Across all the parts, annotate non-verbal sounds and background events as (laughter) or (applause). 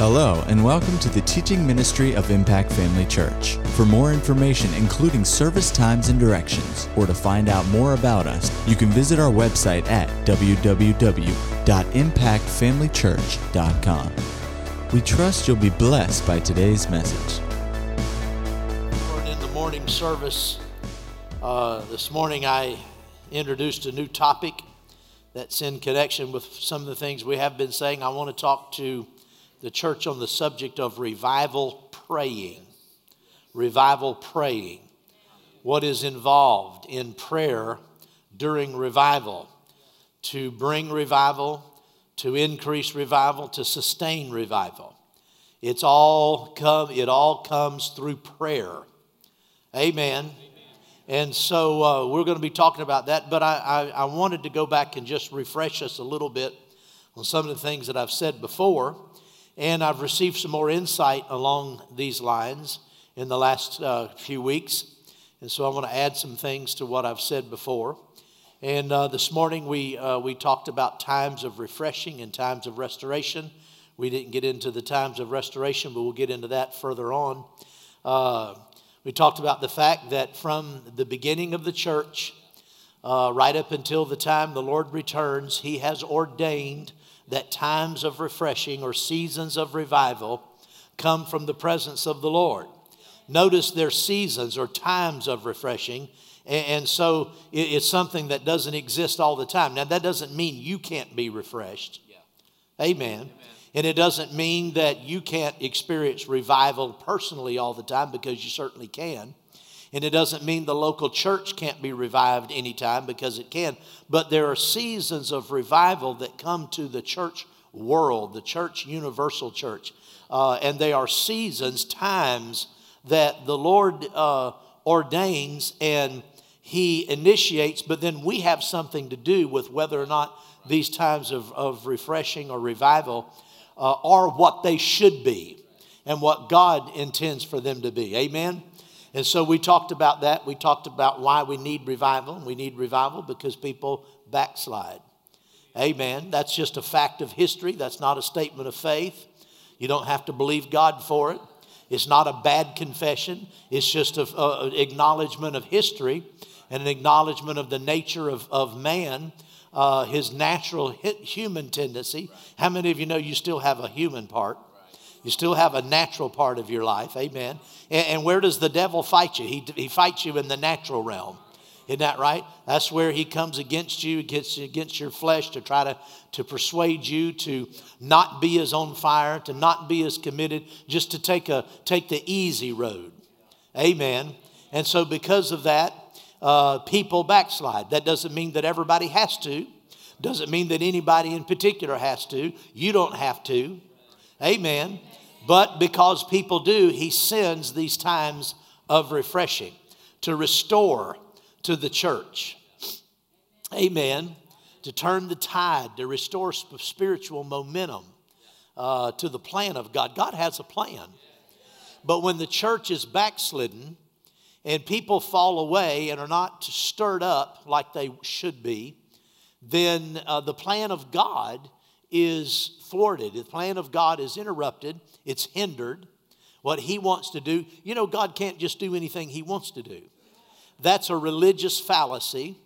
Hello, and welcome to the teaching ministry of Impact Family Church. For more information, including service times and directions, or to find out more about us, you can visit our website at www.impactfamilychurch.com. We trust you'll be blessed by today's message. In the morning service, uh, this morning I introduced a new topic that's in connection with some of the things we have been saying. I want to talk to the church on the subject of revival praying. Revival praying. What is involved in prayer during revival? To bring revival, to increase revival, to sustain revival. It's all come, it all comes through prayer. Amen. And so uh, we're going to be talking about that, but I, I, I wanted to go back and just refresh us a little bit on some of the things that I've said before. And I've received some more insight along these lines in the last uh, few weeks. And so I want to add some things to what I've said before. And uh, this morning we, uh, we talked about times of refreshing and times of restoration. We didn't get into the times of restoration, but we'll get into that further on. Uh, we talked about the fact that from the beginning of the church, uh, right up until the time the Lord returns, He has ordained that times of refreshing or seasons of revival come from the presence of the Lord. Notice they're seasons or times of refreshing. And so it's something that doesn't exist all the time. Now, that doesn't mean you can't be refreshed. Amen. Amen. And it doesn't mean that you can't experience revival personally all the time because you certainly can. And it doesn't mean the local church can't be revived anytime because it can. But there are seasons of revival that come to the church world, the church, universal church. Uh, and they are seasons, times that the Lord uh, ordains and He initiates, but then we have something to do with whether or not these times of, of refreshing or revival uh, are what they should be and what God intends for them to be. Amen? And so we talked about that. We talked about why we need revival. We need revival because people backslide. Amen. That's just a fact of history. That's not a statement of faith. You don't have to believe God for it. It's not a bad confession. It's just an acknowledgement of history and an acknowledgement of the nature of, of man, uh, his natural human tendency. How many of you know you still have a human part? You still have a natural part of your life. Amen. And, and where does the devil fight you? He, he fights you in the natural realm. Isn't that right? That's where he comes against you, gets against your flesh to try to, to persuade you to not be as on fire, to not be as committed, just to take, a, take the easy road. Amen. And so, because of that, uh, people backslide. That doesn't mean that everybody has to, doesn't mean that anybody in particular has to. You don't have to. Amen. But because people do, he sends these times of refreshing to restore to the church. Amen. To turn the tide, to restore spiritual momentum uh, to the plan of God. God has a plan. But when the church is backslidden and people fall away and are not stirred up like they should be, then uh, the plan of God is thwarted. The plan of God is interrupted, it's hindered. What He wants to do, you know, God can't just do anything He wants to do. That's a religious fallacy.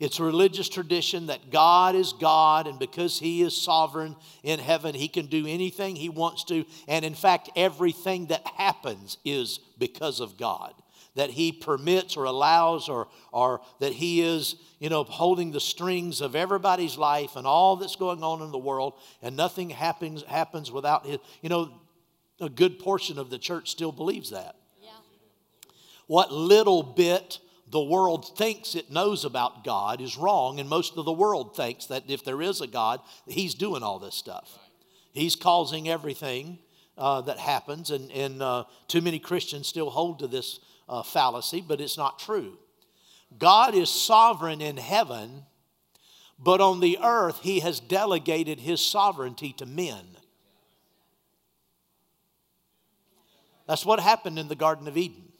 It's a religious tradition that God is God, and because He is sovereign in heaven, He can do anything He wants to. And in fact, everything that happens is because of God that he permits or allows or, or that he is, you know, holding the strings of everybody's life and all that's going on in the world and nothing happens, happens without his, you know, a good portion of the church still believes that. Yeah. What little bit the world thinks it knows about God is wrong, and most of the world thinks that if there is a God, he's doing all this stuff. He's causing everything uh, that happens, and, and uh, too many Christians still hold to this uh, fallacy, but it's not true. God is sovereign in heaven, but on the earth, He has delegated His sovereignty to men. That's what happened in the Garden of Eden.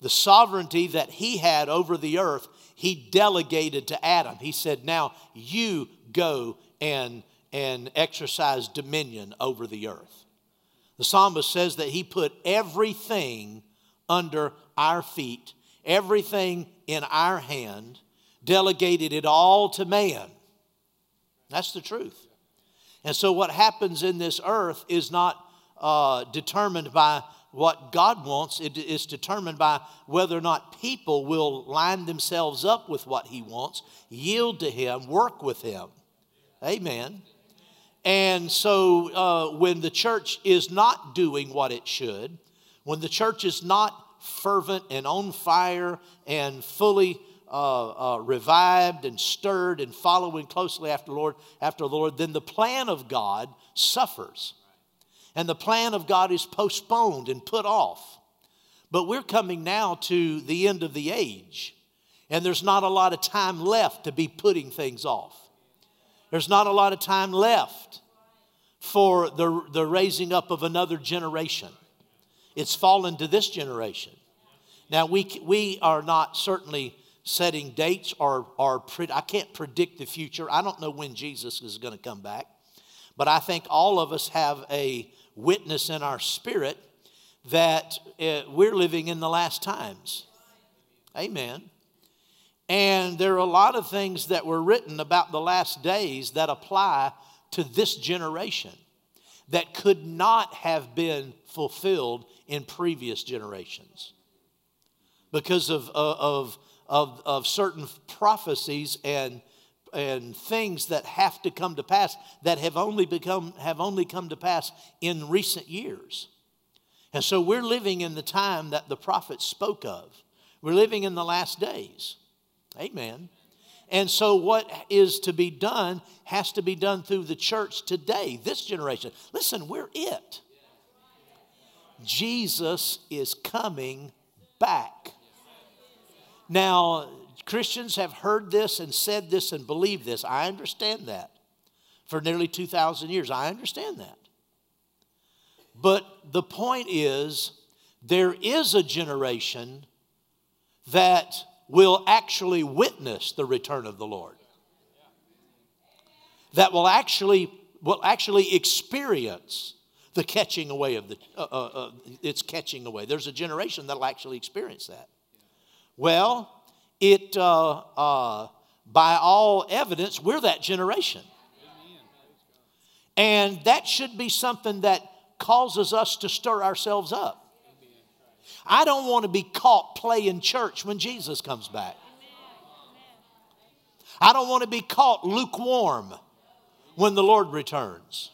The sovereignty that He had over the earth, He delegated to Adam. He said, Now you go and, and exercise dominion over the earth. The psalmist says that he put everything under our feet, everything in our hand, delegated it all to man. That's the truth. And so, what happens in this earth is not uh, determined by what God wants, it is determined by whether or not people will line themselves up with what He wants, yield to Him, work with Him. Amen. And so, uh, when the church is not doing what it should, when the church is not fervent and on fire and fully uh, uh, revived and stirred and following closely after Lord, after the Lord, then the plan of God suffers, and the plan of God is postponed and put off. But we're coming now to the end of the age, and there's not a lot of time left to be putting things off. There's not a lot of time left for the, the raising up of another generation. It's fallen to this generation. Now, we, we are not certainly setting dates or, or I can't predict the future. I don't know when Jesus is going to come back. But I think all of us have a witness in our spirit that uh, we're living in the last times. Amen. And there are a lot of things that were written about the last days that apply to this generation that could not have been fulfilled in previous generations because of, of, of, of certain prophecies and, and things that have to come to pass that have only, become, have only come to pass in recent years. And so we're living in the time that the prophets spoke of. We're living in the last days. Amen. And so, what is to be done has to be done through the church today, this generation. Listen, we're it. Jesus is coming back. Now, Christians have heard this and said this and believed this. I understand that. For nearly 2,000 years, I understand that. But the point is, there is a generation that will actually witness the return of the Lord. That will actually will actually experience the catching away of the uh, uh, uh, it's catching away. There's a generation that'll actually experience that. Well, it, uh, uh, by all evidence, we're that generation. And that should be something that causes us to stir ourselves up. I don't want to be caught playing church when Jesus comes back. I don't want to be caught lukewarm when the Lord returns.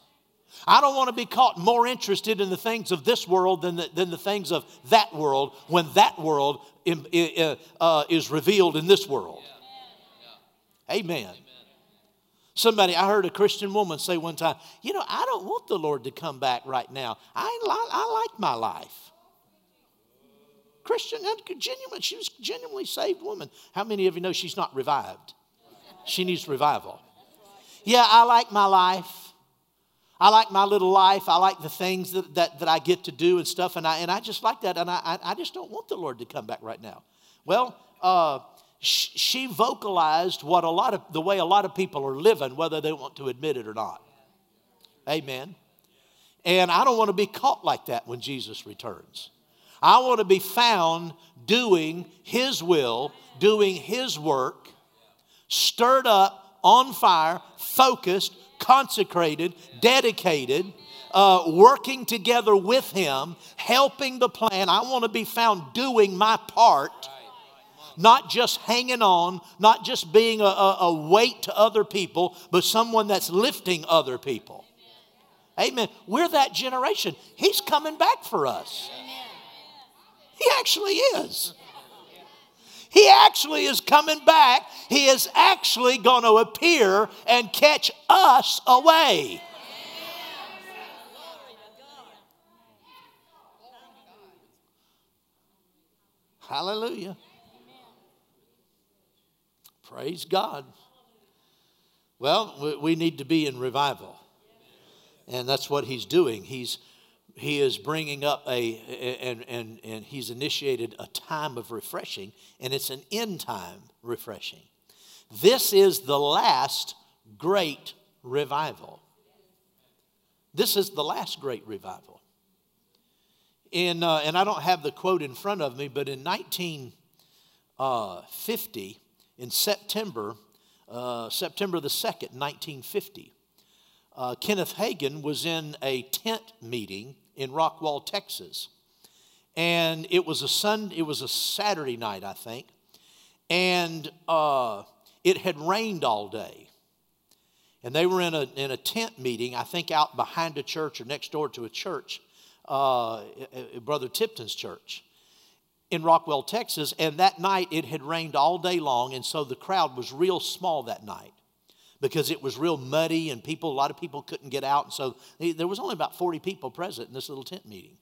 I don't want to be caught more interested in the things of this world than the, than the things of that world when that world uh, is revealed in this world. Amen. Somebody, I heard a Christian woman say one time, You know, I don't want the Lord to come back right now. I, li- I like my life. Christian, genuine, she was genuinely saved woman. How many of you know she's not revived? She needs revival. Yeah, I like my life. I like my little life. I like the things that, that, that I get to do and stuff. And I, and I just like that. And I, I just don't want the Lord to come back right now. Well, uh, sh- she vocalized what a lot of, the way a lot of people are living, whether they want to admit it or not. Amen. And I don't want to be caught like that when Jesus returns. I want to be found doing His will, doing His work, stirred up, on fire, focused, consecrated, dedicated, uh, working together with Him, helping the plan. I want to be found doing my part, not just hanging on, not just being a, a, a weight to other people, but someone that's lifting other people. Amen. We're that generation. He's coming back for us. He actually is. He actually is coming back. He is actually going to appear and catch us away. Hallelujah. Praise God. Well, we need to be in revival. And that's what he's doing. He's he is bringing up a and, and, and he's initiated a time of refreshing and it's an end time refreshing. This is the last great revival. This is the last great revival. In, uh, and I don't have the quote in front of me, but in 1950, in September, uh, September the 2nd, 1950, uh, Kenneth Hagin was in a tent meeting in Rockwall, Texas. And it was a Sunday, it was a Saturday night, I think. And uh, it had rained all day. And they were in a, in a tent meeting, I think out behind a church or next door to a church, uh, Brother Tipton's church in Rockwall, Texas. And that night it had rained all day long. And so the crowd was real small that night because it was real muddy and people, a lot of people couldn't get out. And so there was only about 40 people present in this little tent meeting.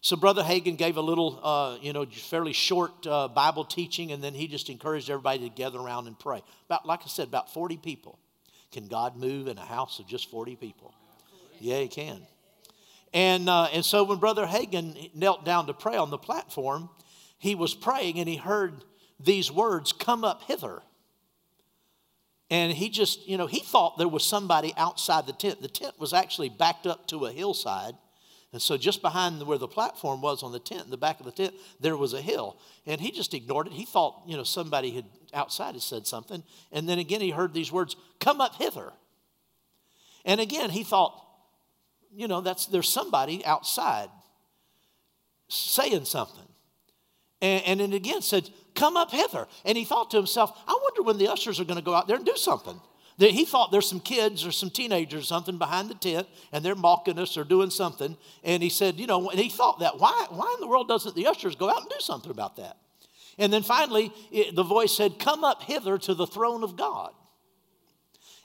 So Brother Hagin gave a little, uh, you know, fairly short uh, Bible teaching, and then he just encouraged everybody to gather around and pray. About, like I said, about 40 people. Can God move in a house of just 40 people? Yeah, He can. And, uh, and so when Brother Hagin knelt down to pray on the platform, he was praying and he heard these words, Come up hither. And he just, you know, he thought there was somebody outside the tent. The tent was actually backed up to a hillside. And so, just behind where the platform was on the tent, in the back of the tent, there was a hill. And he just ignored it. He thought, you know, somebody had outside had said something. And then again, he heard these words, Come up hither. And again, he thought, you know, that's there's somebody outside saying something. And, and then again said, Come up hither. And he thought to himself, I wonder when the ushers are going to go out there and do something. He thought there's some kids or some teenagers or something behind the tent and they're mocking us or doing something. And he said, you know, and he thought that, why, why in the world doesn't the ushers go out and do something about that? And then finally, it, the voice said, Come up hither to the throne of God.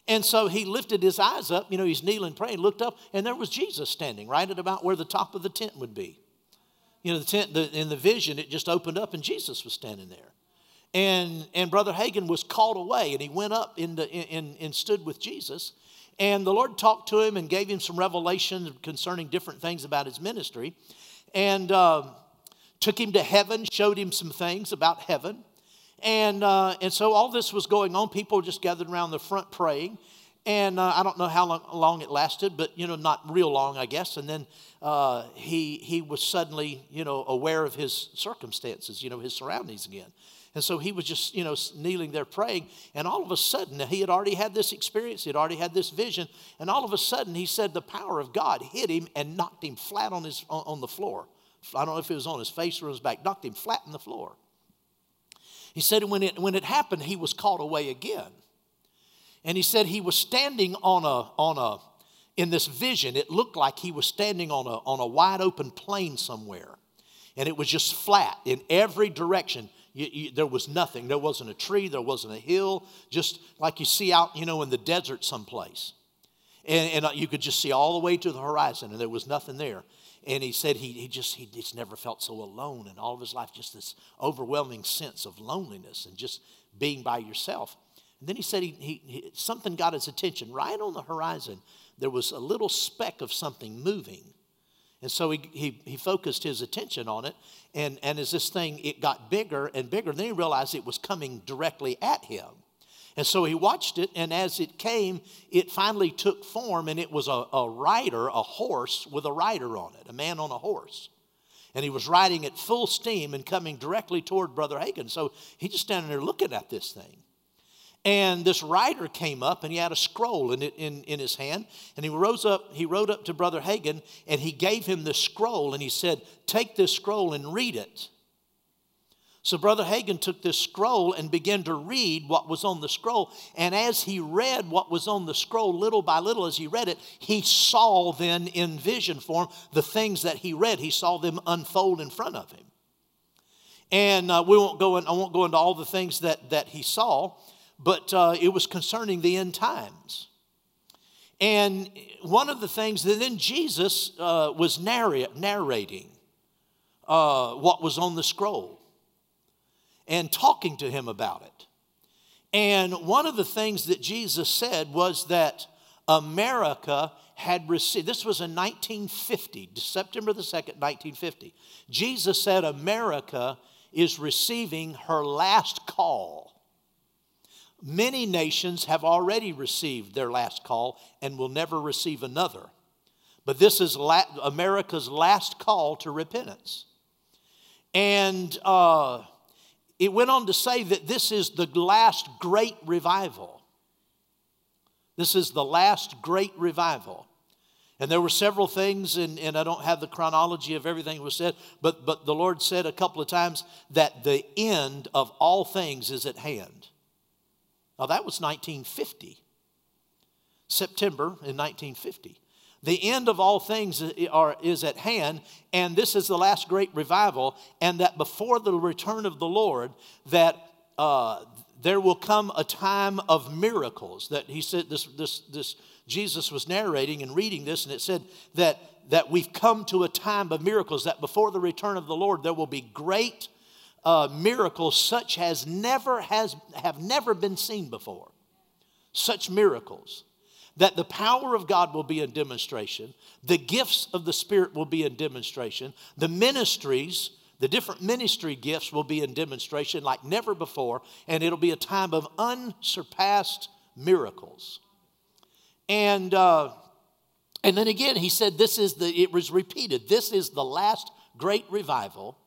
And so he lifted his eyes up, you know, he's kneeling, praying, looked up, and there was Jesus standing right at about where the top of the tent would be. You know, the tent, the, in the vision, it just opened up and Jesus was standing there. And, and Brother Hagin was called away and he went up into, in, and stood with Jesus. And the Lord talked to him and gave him some revelation concerning different things about his ministry. And uh, took him to heaven, showed him some things about heaven. And, uh, and so all this was going on. People just gathered around the front praying. And uh, I don't know how long, long, it lasted, but, you know, not real long, I guess. And then uh, he, he was suddenly, you know, aware of his circumstances, you know, his surroundings again. And so he was just, you know, kneeling there praying. And all of a sudden, he had already had this experience, he had already had this vision. And all of a sudden, he said the power of God hit him and knocked him flat on, his, on, on the floor. I don't know if it was on his face or his back, knocked him flat on the floor. He said when it, when it happened, he was caught away again. And he said he was standing on a, on a, in this vision, it looked like he was standing on a, on a wide open plain somewhere. And it was just flat in every direction. You, you, there was nothing. There wasn't a tree, there wasn't a hill, just like you see out, you know, in the desert someplace. And, and uh, you could just see all the way to the horizon, and there was nothing there. And he said he, he just he just never felt so alone in all of his life, just this overwhelming sense of loneliness and just being by yourself. And then he said he, he, he, something got his attention. Right on the horizon, there was a little speck of something moving. And so he, he, he focused his attention on it. And, and as this thing, it got bigger and bigger, then he realized it was coming directly at him. And so he watched it, and as it came, it finally took form, and it was a, a rider, a horse with a rider on it, a man on a horse. And he was riding at full steam and coming directly toward Brother Hagin. So he's just standing there looking at this thing. And this rider came up and he had a scroll in, in, in his hand. And he rose up, he rode up to Brother Hagin and he gave him the scroll and he said, Take this scroll and read it. So Brother Hagin took this scroll and began to read what was on the scroll. And as he read what was on the scroll, little by little, as he read it, he saw then in vision form the things that he read. He saw them unfold in front of him. And uh, we won't go in, I won't go into all the things that, that he saw, but uh, it was concerning the end times. And one of the things that then Jesus uh, was narr- narrating uh, what was on the scroll and talking to him about it. And one of the things that Jesus said was that America had received, this was in 1950, September the 2nd, 1950. Jesus said America is receiving her last call Many nations have already received their last call and will never receive another. But this is la- America's last call to repentance. And uh, it went on to say that this is the last great revival. This is the last great revival. And there were several things, and, and I don't have the chronology of everything that was said, but, but the Lord said a couple of times that the end of all things is at hand. Now, that was 1950, September in 1950. The end of all things is at hand, and this is the last great revival, and that before the return of the Lord, that uh, there will come a time of miracles. That he said this, this, this Jesus was narrating and reading this, and it said that, that we've come to a time of miracles, that before the return of the Lord, there will be great uh, miracles such as never has, have never been seen before. Such miracles. That the power of God will be in demonstration, the gifts of the Spirit will be in demonstration, the ministries, the different ministry gifts will be in demonstration like never before, and it'll be a time of unsurpassed miracles. And, uh, and then again, he said, This is the, it was repeated, this is the last great revival,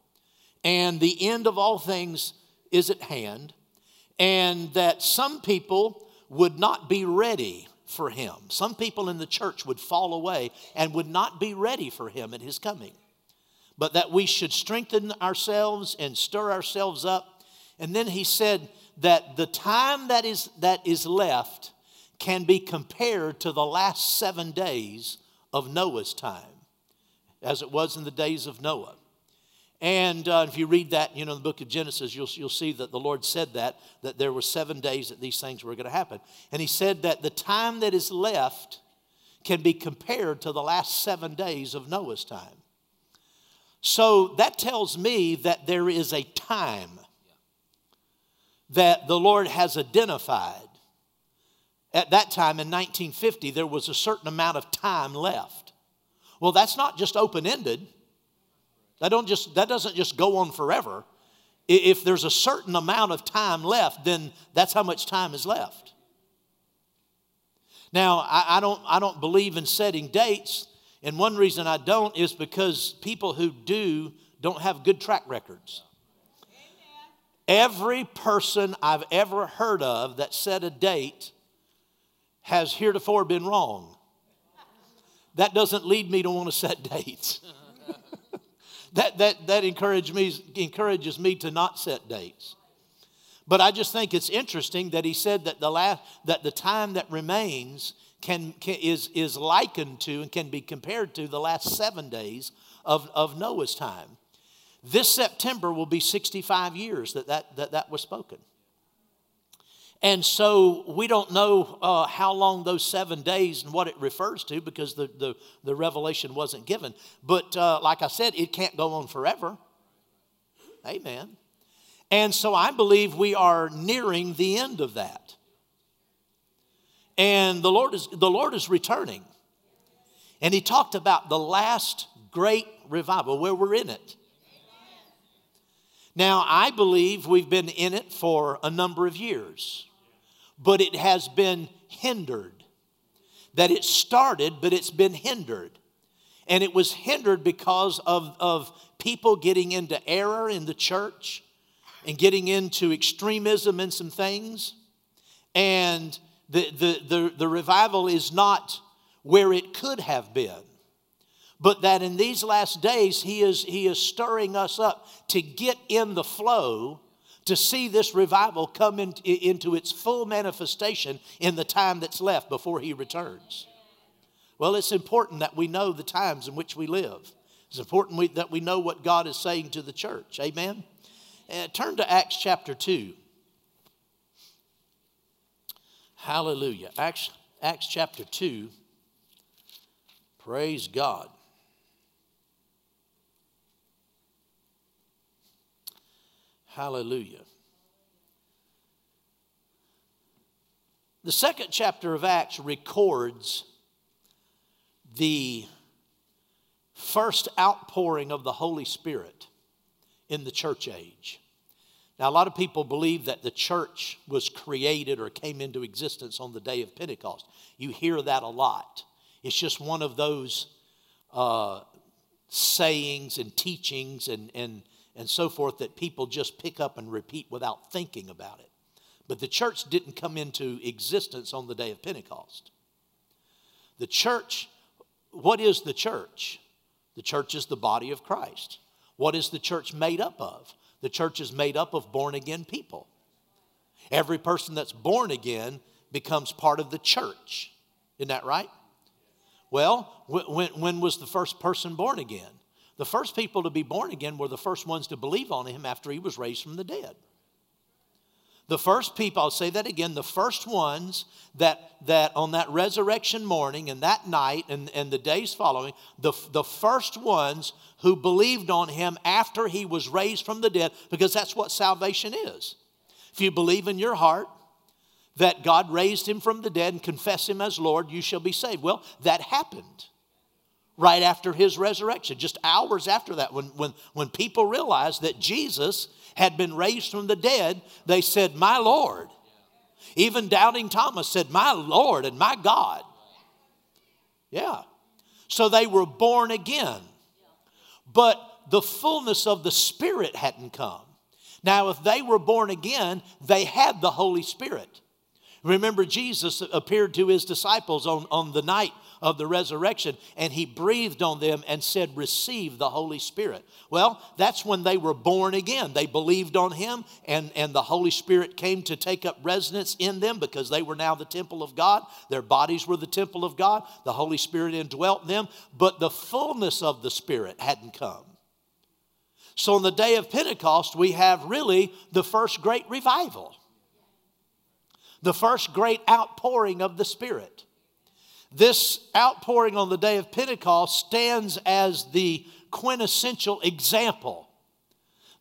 and the end of all things is at hand, and that some people would not be ready for him. Some people in the church would fall away and would not be ready for him at his coming. But that we should strengthen ourselves and stir ourselves up. And then he said that the time that is, that is left can be compared to the last seven days of Noah's time, as it was in the days of Noah. And uh, if you read that, you know, in the book of Genesis, you'll, you'll see that the Lord said that, that there were seven days that these things were going to happen. And he said that the time that is left can be compared to the last seven days of Noah's time. So that tells me that there is a time that the Lord has identified at that time in 1950, there was a certain amount of time left. Well, that's not just open ended. That, don't just, that doesn't just go on forever. If there's a certain amount of time left, then that's how much time is left. Now, I, I, don't, I don't believe in setting dates, and one reason I don't is because people who do don't have good track records. Every person I've ever heard of that set a date has heretofore been wrong. That doesn't lead me to want to set (laughs) dates. That that, that encourages, me, encourages me to not set dates. But I just think it's interesting that he said that the, last, that the time that remains can, can, is, is likened to and can be compared to the last seven days of, of Noah's time. This September will be 65 years that that, that, that was spoken. And so we don't know uh, how long those seven days and what it refers to because the, the, the revelation wasn't given. But uh, like I said, it can't go on forever. Amen. And so I believe we are nearing the end of that. And the Lord is, the Lord is returning. And he talked about the last great revival where we're in it. Now, I believe we've been in it for a number of years but it has been hindered. That it started, but it's been hindered. And it was hindered because of, of people getting into error in the church and getting into extremism in some things. And the, the, the, the revival is not where it could have been but that in these last days he is, he is stirring us up to get in the flow to see this revival come in, into its full manifestation in the time that's left before he returns. Well, it's important that we know the times in which we live. It's important we, that we know what God is saying to the church. Amen? Uh, turn to Acts chapter 2. Hallelujah. Acts, Acts chapter 2. Praise God. Hallelujah. The second chapter of Acts records the first outpouring of the Holy Spirit in the church age. Now, a lot of people believe that the church was created or came into existence on the day of Pentecost. You hear that a lot. It's just one of those uh, sayings and teachings and, and, and so forth that people just pick up and repeat without thinking about it. But the church didn't come into existence on the day of Pentecost. The church, what is the church? The church is the body of Christ. What is the church made up of? The church is made up of born again people. Every person that's born again becomes part of the church. Isn't that right? Well, when, when was the first person born again? The first people to be born again were the first ones to believe on him after he was raised from the dead. The first people, I'll say that again, the first ones that, that on that resurrection morning and that night and, and the days following, the, the first ones who believed on him after he was raised from the dead, because that's what salvation is. If you believe in your heart that God raised him from the dead and confess him as Lord, you shall be saved. Well, that happened right after his resurrection, just hours after that, when, when, when people realized that Jesus had been raised from the dead, they said, My Lord. Even doubting Thomas said, My Lord and my God. Yeah. So they were born again. But the fullness of the Spirit hadn't come. Now, if they were born again, they had the Holy Spirit. Remember, Jesus appeared to his disciples on, on the night of the resurrection, and he breathed on them and said, Receive the Holy Spirit. Well, that's when they were born again. They believed on him, and, and the Holy Spirit came to take up residence in them because they were now the temple of God. Their bodies were the temple of God. The Holy Spirit indwelt them, but the fullness of the Spirit hadn't come. So on the day of Pentecost, we have really the first great revival, the first great outpouring of the Spirit. This outpouring on the day of Pentecost stands as the quintessential example,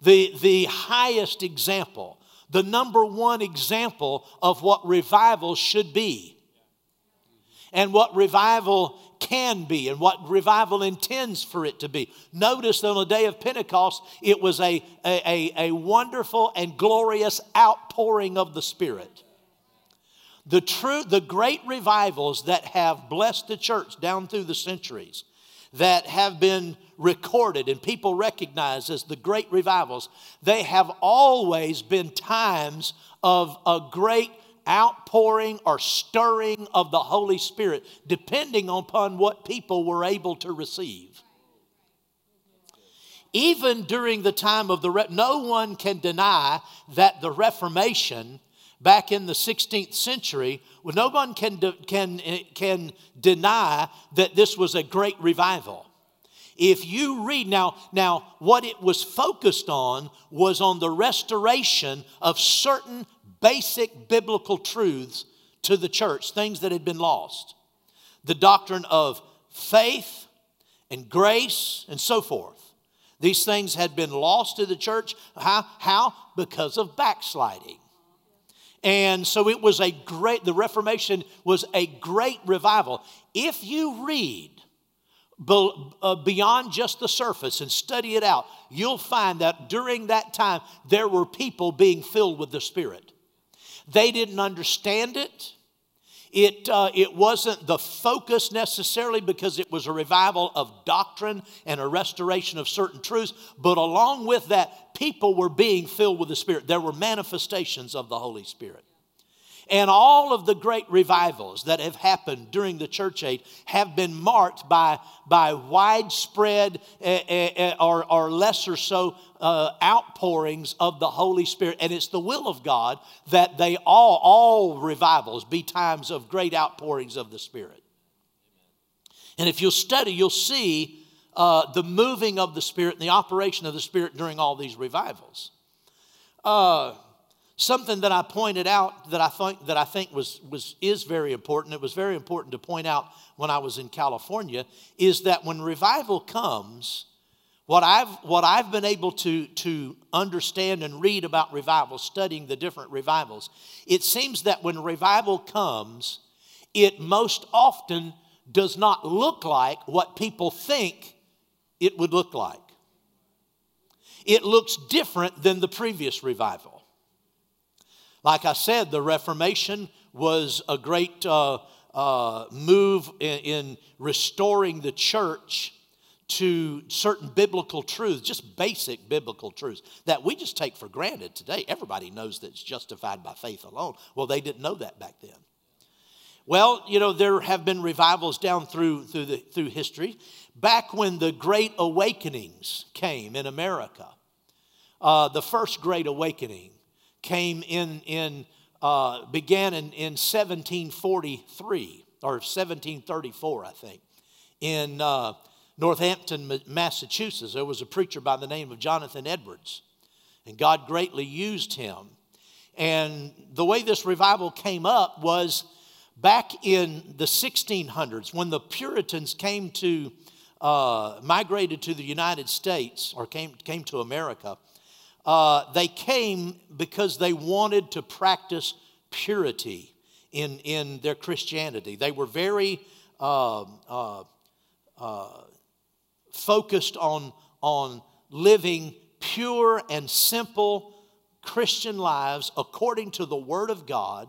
the, the highest example, the number one example of what revival should be and what revival can be and what revival intends for it to be. Notice that on the day of Pentecost, it was a, a, a, wonderful and glorious outpouring of the Spirit. The true, the great revivals that have blessed the church down through the centuries, that have been recorded and people recognize as the great revivals, they have always been times of a great outpouring or stirring of the Holy Spirit, depending upon what people were able to receive. Even during the time of the, no one can deny that the Reformation back in the 16th century, well, no one can, de- can, eh, can deny that this was a great revival. If you read now, now what it was focused on was on the restoration of certain basic biblical truths to the church, things that had been lost. The doctrine of faith and grace and so forth. These things had been lost to the church. How? How? Because of backsliding. And so it was a great, the Reformation was a great revival. If you read uh, beyond just the surface and study it out, you'll find that during that time there were people being filled with the Spirit. They didn't understand it. It, uh, it wasn't the focus necessarily because it was a revival of doctrine and a restoration of certain truths, but along with that, people were being filled with the Spirit. There were manifestations of the Holy Spirit. And all of the great revivals that have happened during the church age have been marked by, by widespread eh, eh, eh, or, or lesser so uh, outpourings of the Holy Spirit. And it's the will of God that they all, all revivals be times of great outpourings of the Spirit. And if you'll study, you'll see uh, the moving of the Spirit and the operation of the Spirit during all these revivals. Uh, Something that I pointed out that I think that I think was, was is very important. It was very important to point out when I was in California is that when revival comes, what I've what I've been able to, to understand and read about revival, studying the different revivals, it seems that when revival comes, it most often does not look like what people think it would look like. It looks different than the previous revival. Like I said, the Reformation was a great uh, uh, move in, in, restoring the church to certain biblical truths, just basic biblical truths that we just take for granted today. Everybody knows that it's justified by faith alone. Well, they didn't know that back then. Well, you know, there have been revivals down through, through, the, through history. Back when the Great Awakenings came in America, uh, the first Great Awakening came in, in uh, began in, in 1743 or 1734, I think, in uh, Northampton, Massachusetts. There was a preacher by the name of Jonathan Edwards, and God greatly used him. And the way this revival came up was back in the 1600s when the Puritans came to, uh, migrated to the United States or came, came to America. Uh, they came because they wanted to practice purity in, in their Christianity. They were very uh, uh, uh, focused on, on living pure and simple Christian lives according to the Word of God.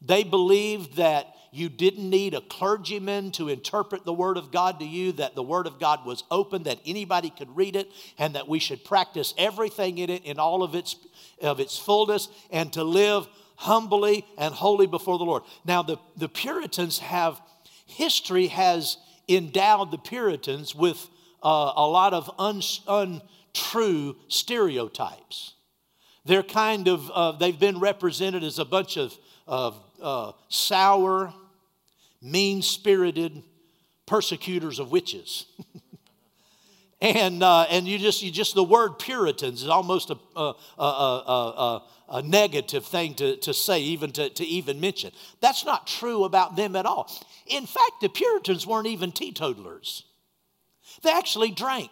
They believed that you didn't need a clergyman to interpret the Word of God to you, that the Word of God was open, that anybody could read it, and that we should practice everything in it in all of its, of its fullness, and to live humbly and holy before the Lord. Now, the, the Puritans have, history has endowed the Puritans with uh, a lot of un, untrue stereotypes. They're kind of, uh, they've been represented as a bunch of, of uh, sour, mean spirited persecutors of witches. (laughs) and, uh, and you just, you just, the word Puritans is almost a, a, a, a, negative thing to, to say, even to, to even mention. That's not true about them at all. In fact, the Puritans weren't even teetotalers, they actually drank.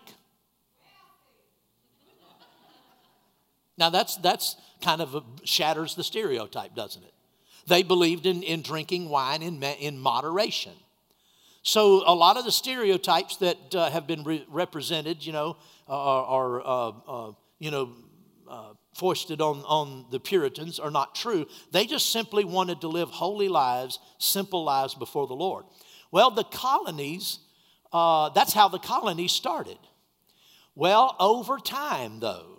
Now, that's, that's kind of shatters the stereotype, doesn't it? They believed in, in drinking wine in, in moderation. So, a lot of the stereotypes that uh, have been re- represented, you know, are, are uh, uh, you know, uh, foisted on, on the Puritans are not true. They just simply wanted to live holy lives, simple lives before the Lord. Well, the colonies, uh, that's how the colonies started. Well, over time, though,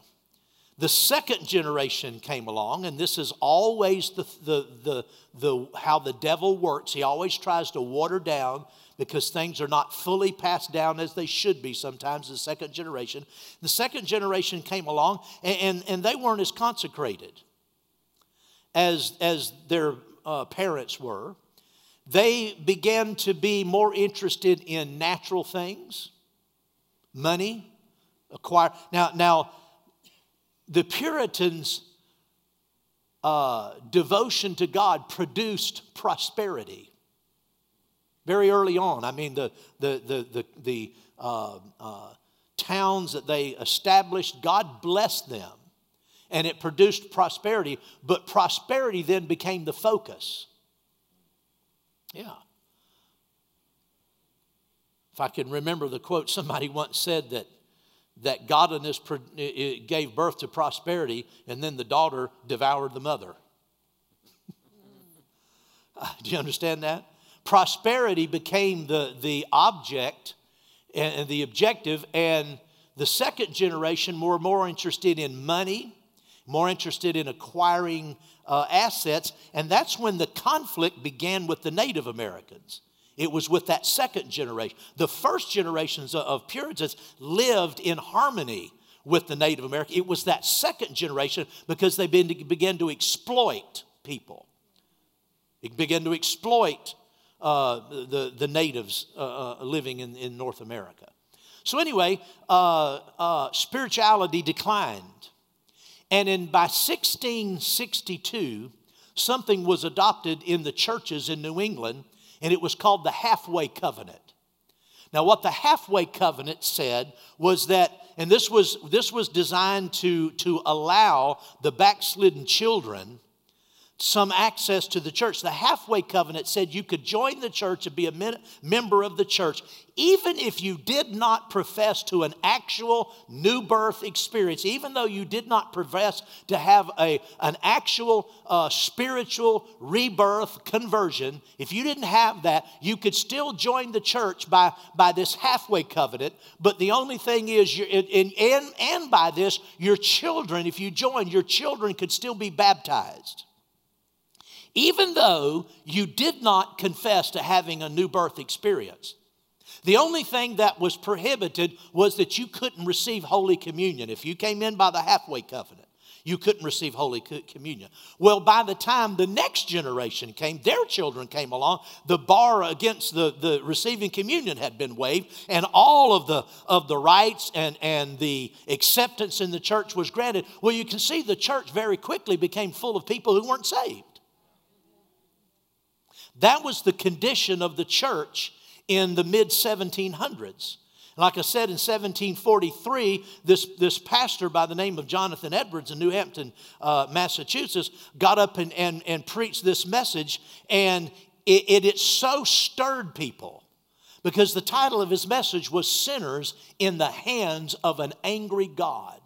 the second generation came along, and this is always the, the, the, the, how the devil works. He always tries to water down because things are not fully passed down as they should be sometimes, the second generation. The second generation came along, and, and, and they weren't as consecrated as, as their uh, parents were. They began to be more interested in natural things, money, acquire. Now, now the Puritans' uh, devotion to God produced prosperity very early on. I mean, the, the, the, the, the uh, uh, towns that they established, God blessed them and it produced prosperity, but prosperity then became the focus. Yeah. If I can remember the quote, somebody (laughs) once said that that godliness gave birth to prosperity, and then the daughter devoured the mother. (laughs) Do you understand that? Prosperity became the, the object and the objective, and the second generation were more interested in money, more interested in acquiring uh, assets, and that's when the conflict began with the Native Americans. It was with that second generation. The first generations of Puritans lived in harmony with the Native American. It was that second generation because they began to exploit people. It began to exploit uh, the, the natives uh, uh, living in, in North America. So, anyway, uh, uh, spirituality declined. And in, by 1662, something was adopted in the churches in New England and it was called the halfway covenant. Now, what the halfway covenant said was that, and this was, this was designed to, to allow the backslidden children some access to the church. The halfway covenant said you could join the church and be a member of the church, even if you did not profess to an actual new birth experience, even though you did not profess to have a, an actual uh, spiritual rebirth conversion. If you didn't have that, you could still join the church by, by this halfway covenant. But the only thing is, you're, and, and, and by this, your children, if you join, your children could still be baptized even though you did not confess to having a new birth experience. The only thing that was prohibited was that you couldn't receive Holy Communion. If you came in by the halfway covenant, you couldn't receive Holy Communion. Well, by the time the next generation came, their children came along, the bar against the, the receiving communion had been waived, and all of the, of the rights and, and the acceptance in the church was granted. Well, you can see the church very quickly became full of people who weren't saved. That was the condition of the church in the mid 1700s. Like I said, in 1743, this, this pastor by the name of Jonathan Edwards in Northampton, uh, Massachusetts, got up and, and, and preached this message, and it, it, it so stirred people because the title of his message was Sinners in the Hands of an Angry God.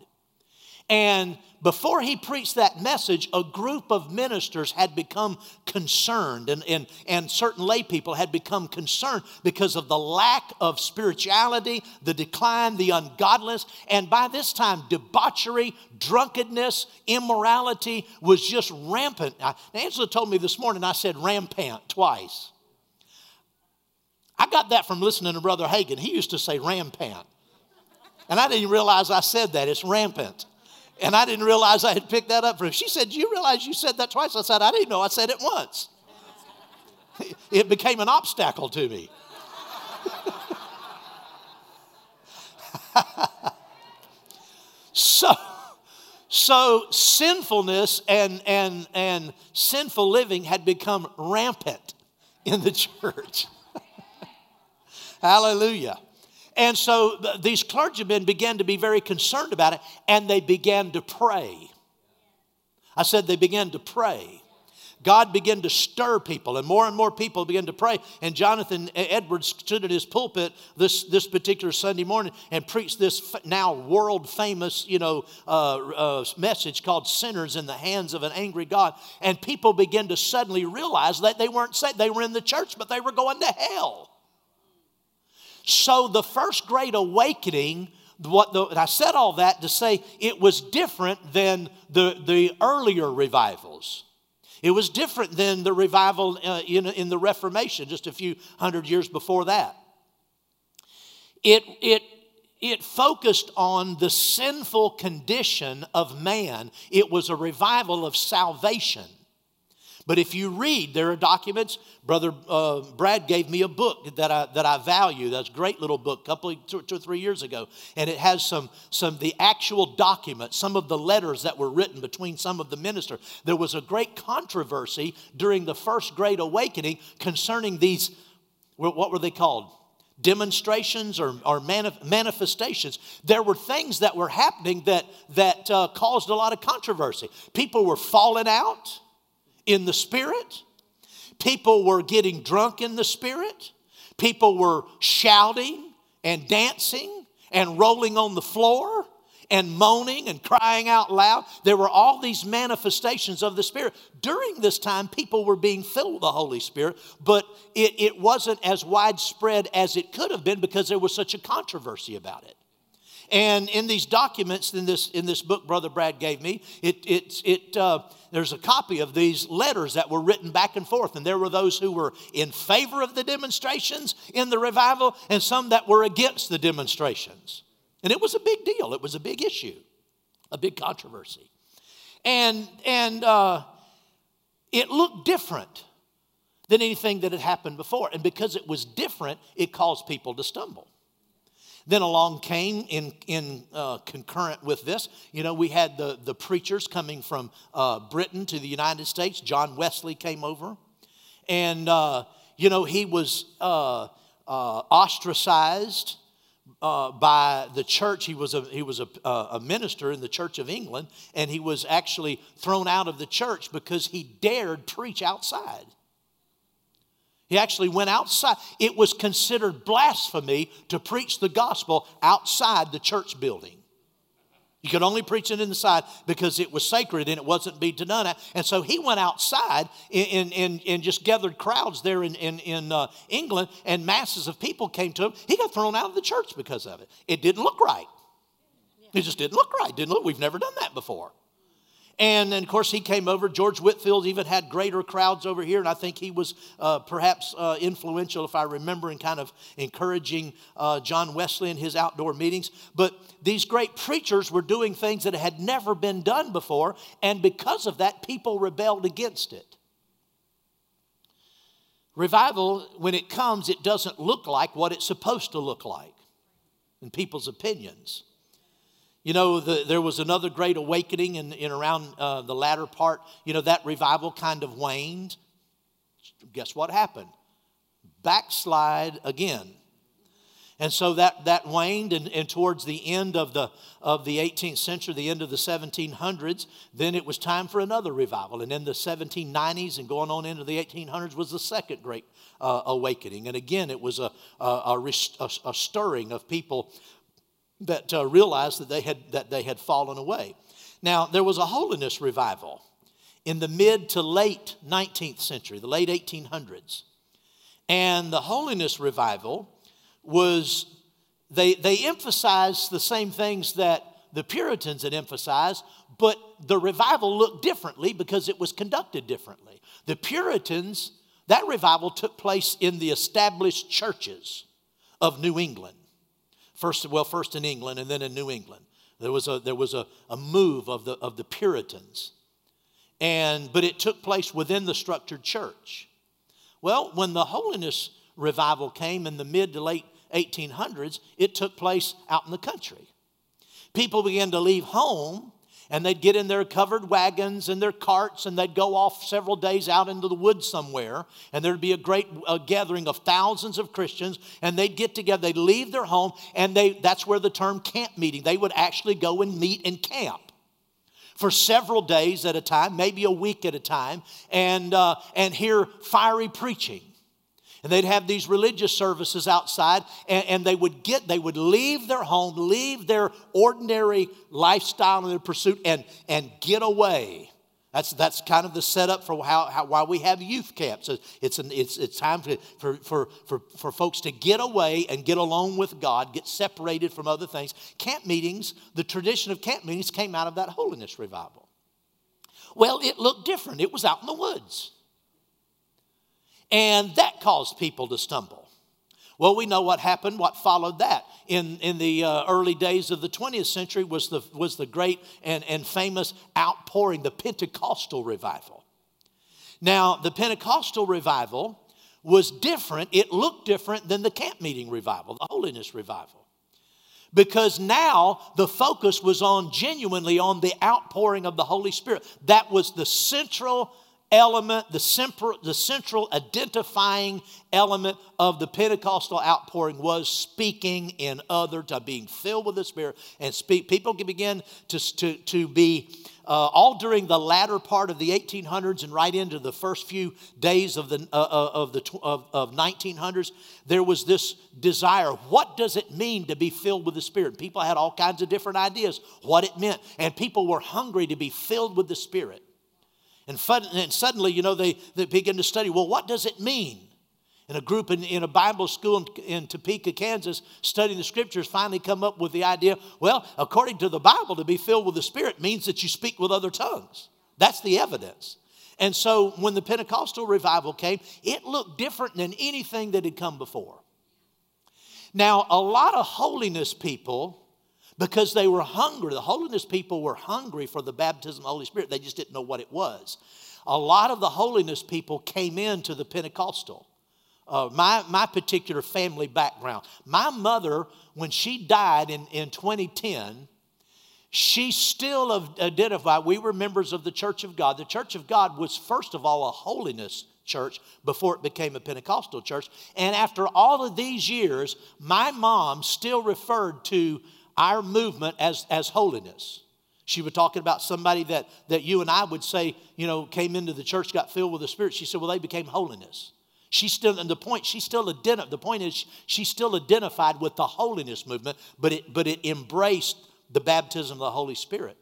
And before he preached that message, a group of ministers had become concerned, and, and, and certain lay people had become concerned because of the lack of spirituality, the decline, the ungodliness. And by this time, debauchery, drunkenness, immorality was just rampant. Angela told me this morning, I said rampant twice. I got that from listening to Brother Hagin. He used to say rampant. And I didn't realize I said that. It's rampant. And I didn't realize I had picked that up for her. She said, Do you realize you said that twice? I said, I didn't know I said it once. (laughs) It became an obstacle to me. (laughs) so, so sinfulness and, and, and sinful living had become rampant in the (laughs) church. Hallelujah. And so th- these clergymen began to be very concerned about it and they began to pray. I said they began to pray. God began to stir people, and more and more people began to pray. And Jonathan Edwards stood in his pulpit this, this particular Sunday morning and preached this now world famous, you know, uh, uh, message called "Sinners in the Hands of an Angry God." And people began to suddenly realize that they weren't saved; they were in the church, but they were going to hell. So the first great awakening, what the, I said all that to say it was different than the, the earlier revivals. It was different than the revival uh, in, in the Reformation just a few hundred years before that. It, it, it focused on the sinful condition of man, it was a revival of salvation. But if you read, there are documents. Brother uh, Brad gave me a book that I, that I value. That's a great little book, a couple two, two or three years ago. And it has some, some the actual documents, some of the letters that were written between some of the ministers. There was a great controversy during the first Great Awakening concerning these, what were they called? demonstrations or, or manif- manifestations, there were things that were happening that, that uh, caused a lot of controversy. People were falling out in the Spirit. People were getting drunk in the Spirit. People were shouting and dancing and rolling on the floor and moaning and crying out loud. There were all these manifestations of the Spirit. During this time, people were being filled with the Holy Spirit, but it, it wasn't as widespread as it could have been because there was such a controversy about it. And in these documents, in this, in this book Brother Brad gave me, it, it, it, uh, there's a copy of these letters that were written back and forth. And there were those who were in favor of the demonstrations in the revival and some that were against the demonstrations. And it was a big deal, it was a big issue, a big controversy. And, and uh, it looked different than anything that had happened before. And because it was different, it caused people to stumble. Then along came in, in uh, concurrent with this, you know, we had the, the preachers coming from uh, Britain to the United States. John Wesley came over. And, uh, you know, he was uh, uh, ostracized uh, by the church. He was, a, he was a, a minister in the Church of England, and he was actually thrown out of the church because he dared preach outside. He actually went outside. It was considered blasphemy to preach the gospel outside the church building. You could only preach it inside because it was sacred and it wasn't being done at. And so he went outside and, just gathered crowds there in, in, in uh, England, and masses of people came to him. He got thrown out of the church because of it. It didn't look right. It just didn't look right. Didn't look. We've never done that before. And then, of course, he came over. George Whitefield even had greater crowds over here, and I think he was uh, perhaps uh, influential, if I remember, in kind of encouraging uh, John Wesley in his outdoor meetings. But these great preachers were doing things that had never been done before, and because of that, people rebelled against it. Revival, when it comes, it doesn't look like what it's supposed to look like in people's opinions. You know, the, there was another great awakening in, in around uh, the latter part. You know, that revival kind of waned. Guess what happened? Backslide again. And so that, that waned, and, and towards the end of the, of the 18th century, the end of the 1700s, then it was time for another revival. And in the 1790s and going on into the 1800s was the second great uh, awakening. And again, it was a, a, a, a stirring of people that uh, realized that they, had, that they had fallen away. Now, there was a holiness revival in the mid to late 19th century, the late 1800s. And the holiness revival was, they, they emphasized the same things that the Puritans had emphasized, but the revival looked differently because it was conducted differently. The Puritans, that revival took place in the established churches of New England. First, well, first in England and then in New England. There was a, there was a, a move of the, of the Puritans. And, but it took place within the structured church. Well, when the holiness revival came in the mid to late 1800s, it took place out in the country. People began to leave home and they'd get in their covered wagons and their carts and they'd go off several days out into the woods somewhere. And there'd be a great gathering of thousands of christians. And they'd get together they'd leave their home and they that's where the term camp meeting they would actually go and meet in camp for several days at a time maybe a week at a time and uh, and hear fiery preaching and they'd have these religious services outside and, and, they would get they would leave their home leave their ordinary lifestyle and their pursuit and and get away that's, that's kind of the setup for how, how why we have youth camps. It's, an, it's, it's time for, for, for, for, for folks to get away and get alone with God, get separated from other things. Camp meetings, the tradition of camp meetings came out of that holiness revival. Well, it looked different. It was out in the woods. And that caused people to stumble. Well, we know what happened, what followed that. In, in the uh, early days of the 20th century was the, was the great and, and famous outpouring, the Pentecostal revival. Now, the Pentecostal revival was different, it looked different than the camp meeting revival, the holiness revival. Because now the focus was on genuinely on the outpouring of the Holy Spirit. That was the central element, the the central identifying element of the Pentecostal outpouring was speaking in other, to being filled with the Spirit and speak. People can begin to, to, to be uh, all during the latter part of the 1800s and right into the first few days of the, uh, uh of, the of, of 1900s, there was this desire. What does it mean to be filled with the Spirit? People had all kinds of different ideas what it meant, and people were hungry to be filled with the Spirit. And, fun, and suddenly, you know, they, they begin to study well, what does it mean? And a group in, in a Bible school in, in Topeka, Kansas, studying the scriptures, finally come up with the idea well, according to the Bible, to be filled with the Spirit means that you speak with other tongues. That's the evidence. And so when the Pentecostal revival came, it looked different than anything that had come before. Now, a lot of holiness people because they were hungry. The holiness people were hungry for the baptism of the Holy Spirit. They just didn't know what it was. A lot of the holiness people came into the Pentecostal. Uh, my, my particular family background. My mother, when she died in, in 2010, she still identified, we were members of the Church of God. The Church of God was, first of all, a holiness church before it became a Pentecostal church. And after all of these years, my mom still referred to our movement as, as holiness. She was talking about somebody that, that you and I would say, you know, came into the church, got filled with the Spirit. She said, well, they became holiness. She still, and the point, she still identified, the point is she still identified with the holiness movement, but it, but it embraced the baptism of the Holy Spirit.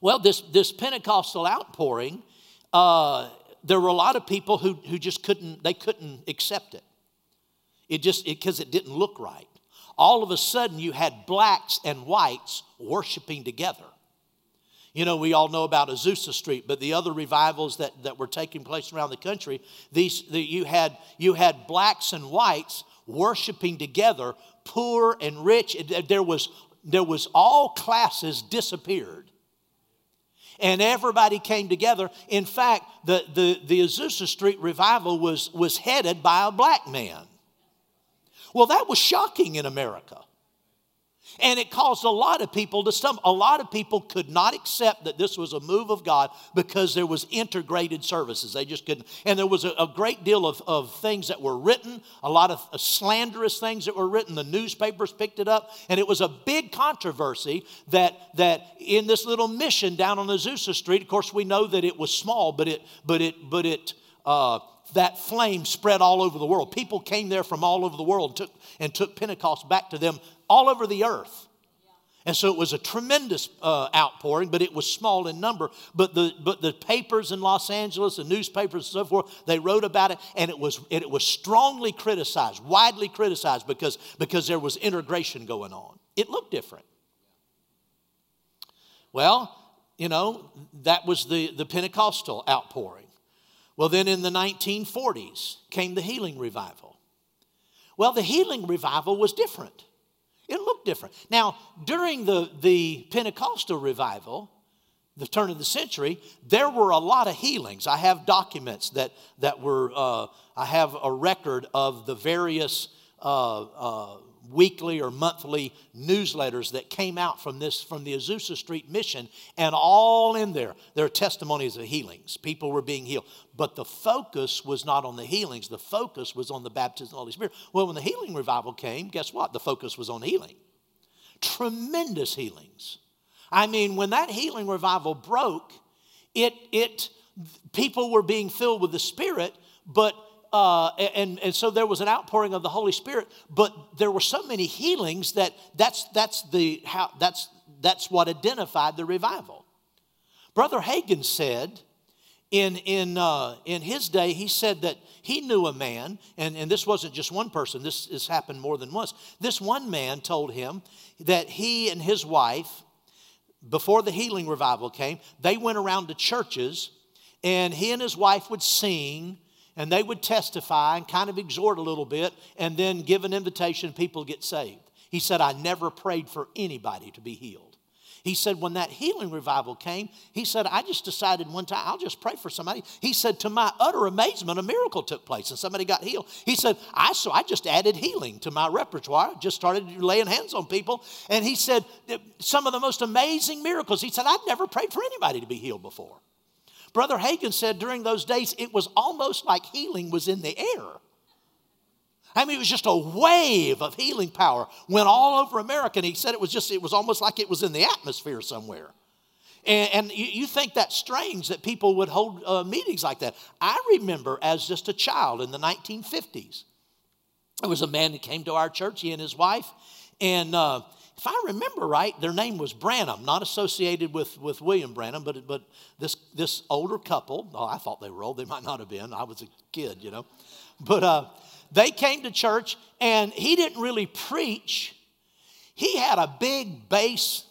Well, this, this Pentecostal outpouring, uh, there were a lot of people who, who just couldn't, they couldn't accept it. It just, because it, it didn't look right. All of a sudden, you had blacks and whites worshiping together. You know, we all know about Azusa Street, but the other revivals that, that were taking place around the country, these, the, you, had, you had blacks and whites worshiping together, poor and rich. There was, there was all classes disappeared. And everybody came together. In fact, the, the, the Azusa Street revival was, was headed by a black man. Well, that was shocking in America. And it caused a lot of people to stumble. A lot of people could not accept that this was a move of God because there was integrated services. They just couldn't. And there was a, a great deal of, of things that were written, a lot of slanderous things that were written. The newspapers picked it up. And it was a big controversy that, that in this little mission down on Azusa Street, of course, we know that it was small, but it, but it, but it, uh, that flame spread all over the world. People came there from all over the world and took, and took Pentecost back to them all over the earth. And so it was a tremendous uh, outpouring, but it was small in number. But the, but the papers in Los Angeles, the newspapers and so forth, they wrote about it, and it was, it was strongly criticized, widely criticized, because, because there was integration going on. It looked different. Well, you know, that was the, the Pentecostal outpouring. Well, then in the 1940s came the healing revival. Well, the healing revival was different. It looked different. Now, during the, the Pentecostal revival, the turn of the century, there were a lot of healings. I have documents that, that were, uh, I have a record of the various uh, uh, weekly or monthly newsletters that came out from this from the Azusa Street mission and all in there there are testimonies of healings people were being healed but the focus was not on the healings. The focus was on the baptism of the Holy Spirit. Well when the healing revival came guess what? The focus was on healing. Tremendous healings. I mean when that healing revival broke it it people were being filled with the spirit but uh, and, and so there was an outpouring of the Holy Spirit, but there were so many healings that that's, that's, the, how, that's, that's what identified the revival. Brother Hagin said in, in, uh, in his day, he said that he knew a man, and, and this wasn't just one person, this has happened more than once. This one man told him that he and his wife, before the healing revival came, they went around to churches, and he and his wife would sing and they would testify and kind of exhort a little bit and then give an invitation, people get saved. He said, I never prayed for anybody to be healed. He said, when that healing revival came, he said, I just decided one time, I'll just pray for somebody. He said, to my utter amazement, a miracle took place and somebody got healed. He said, I so I just added healing to my repertoire, just started laying hands on people. And he said, some of the most amazing miracles. He said, I've never prayed for anybody to be healed before. Brother Hagin said during those days it was almost like healing was in the air. I mean, it was just a wave of healing power went all over America. And he said it was just, it was almost like it was in the atmosphere somewhere. And, and you, you, think that's strange that people would hold uh, meetings like that. I remember as just a child in the 1950s, there was a man that came to our church, he and his wife, and uh, if I remember right, their name was Branham, not associated with, with William Branham, but, but this, this older couple, oh, I thought they were old, they might not have been. I was a kid, you know. But uh, they came to church, and he didn't really preach. He had a big bass,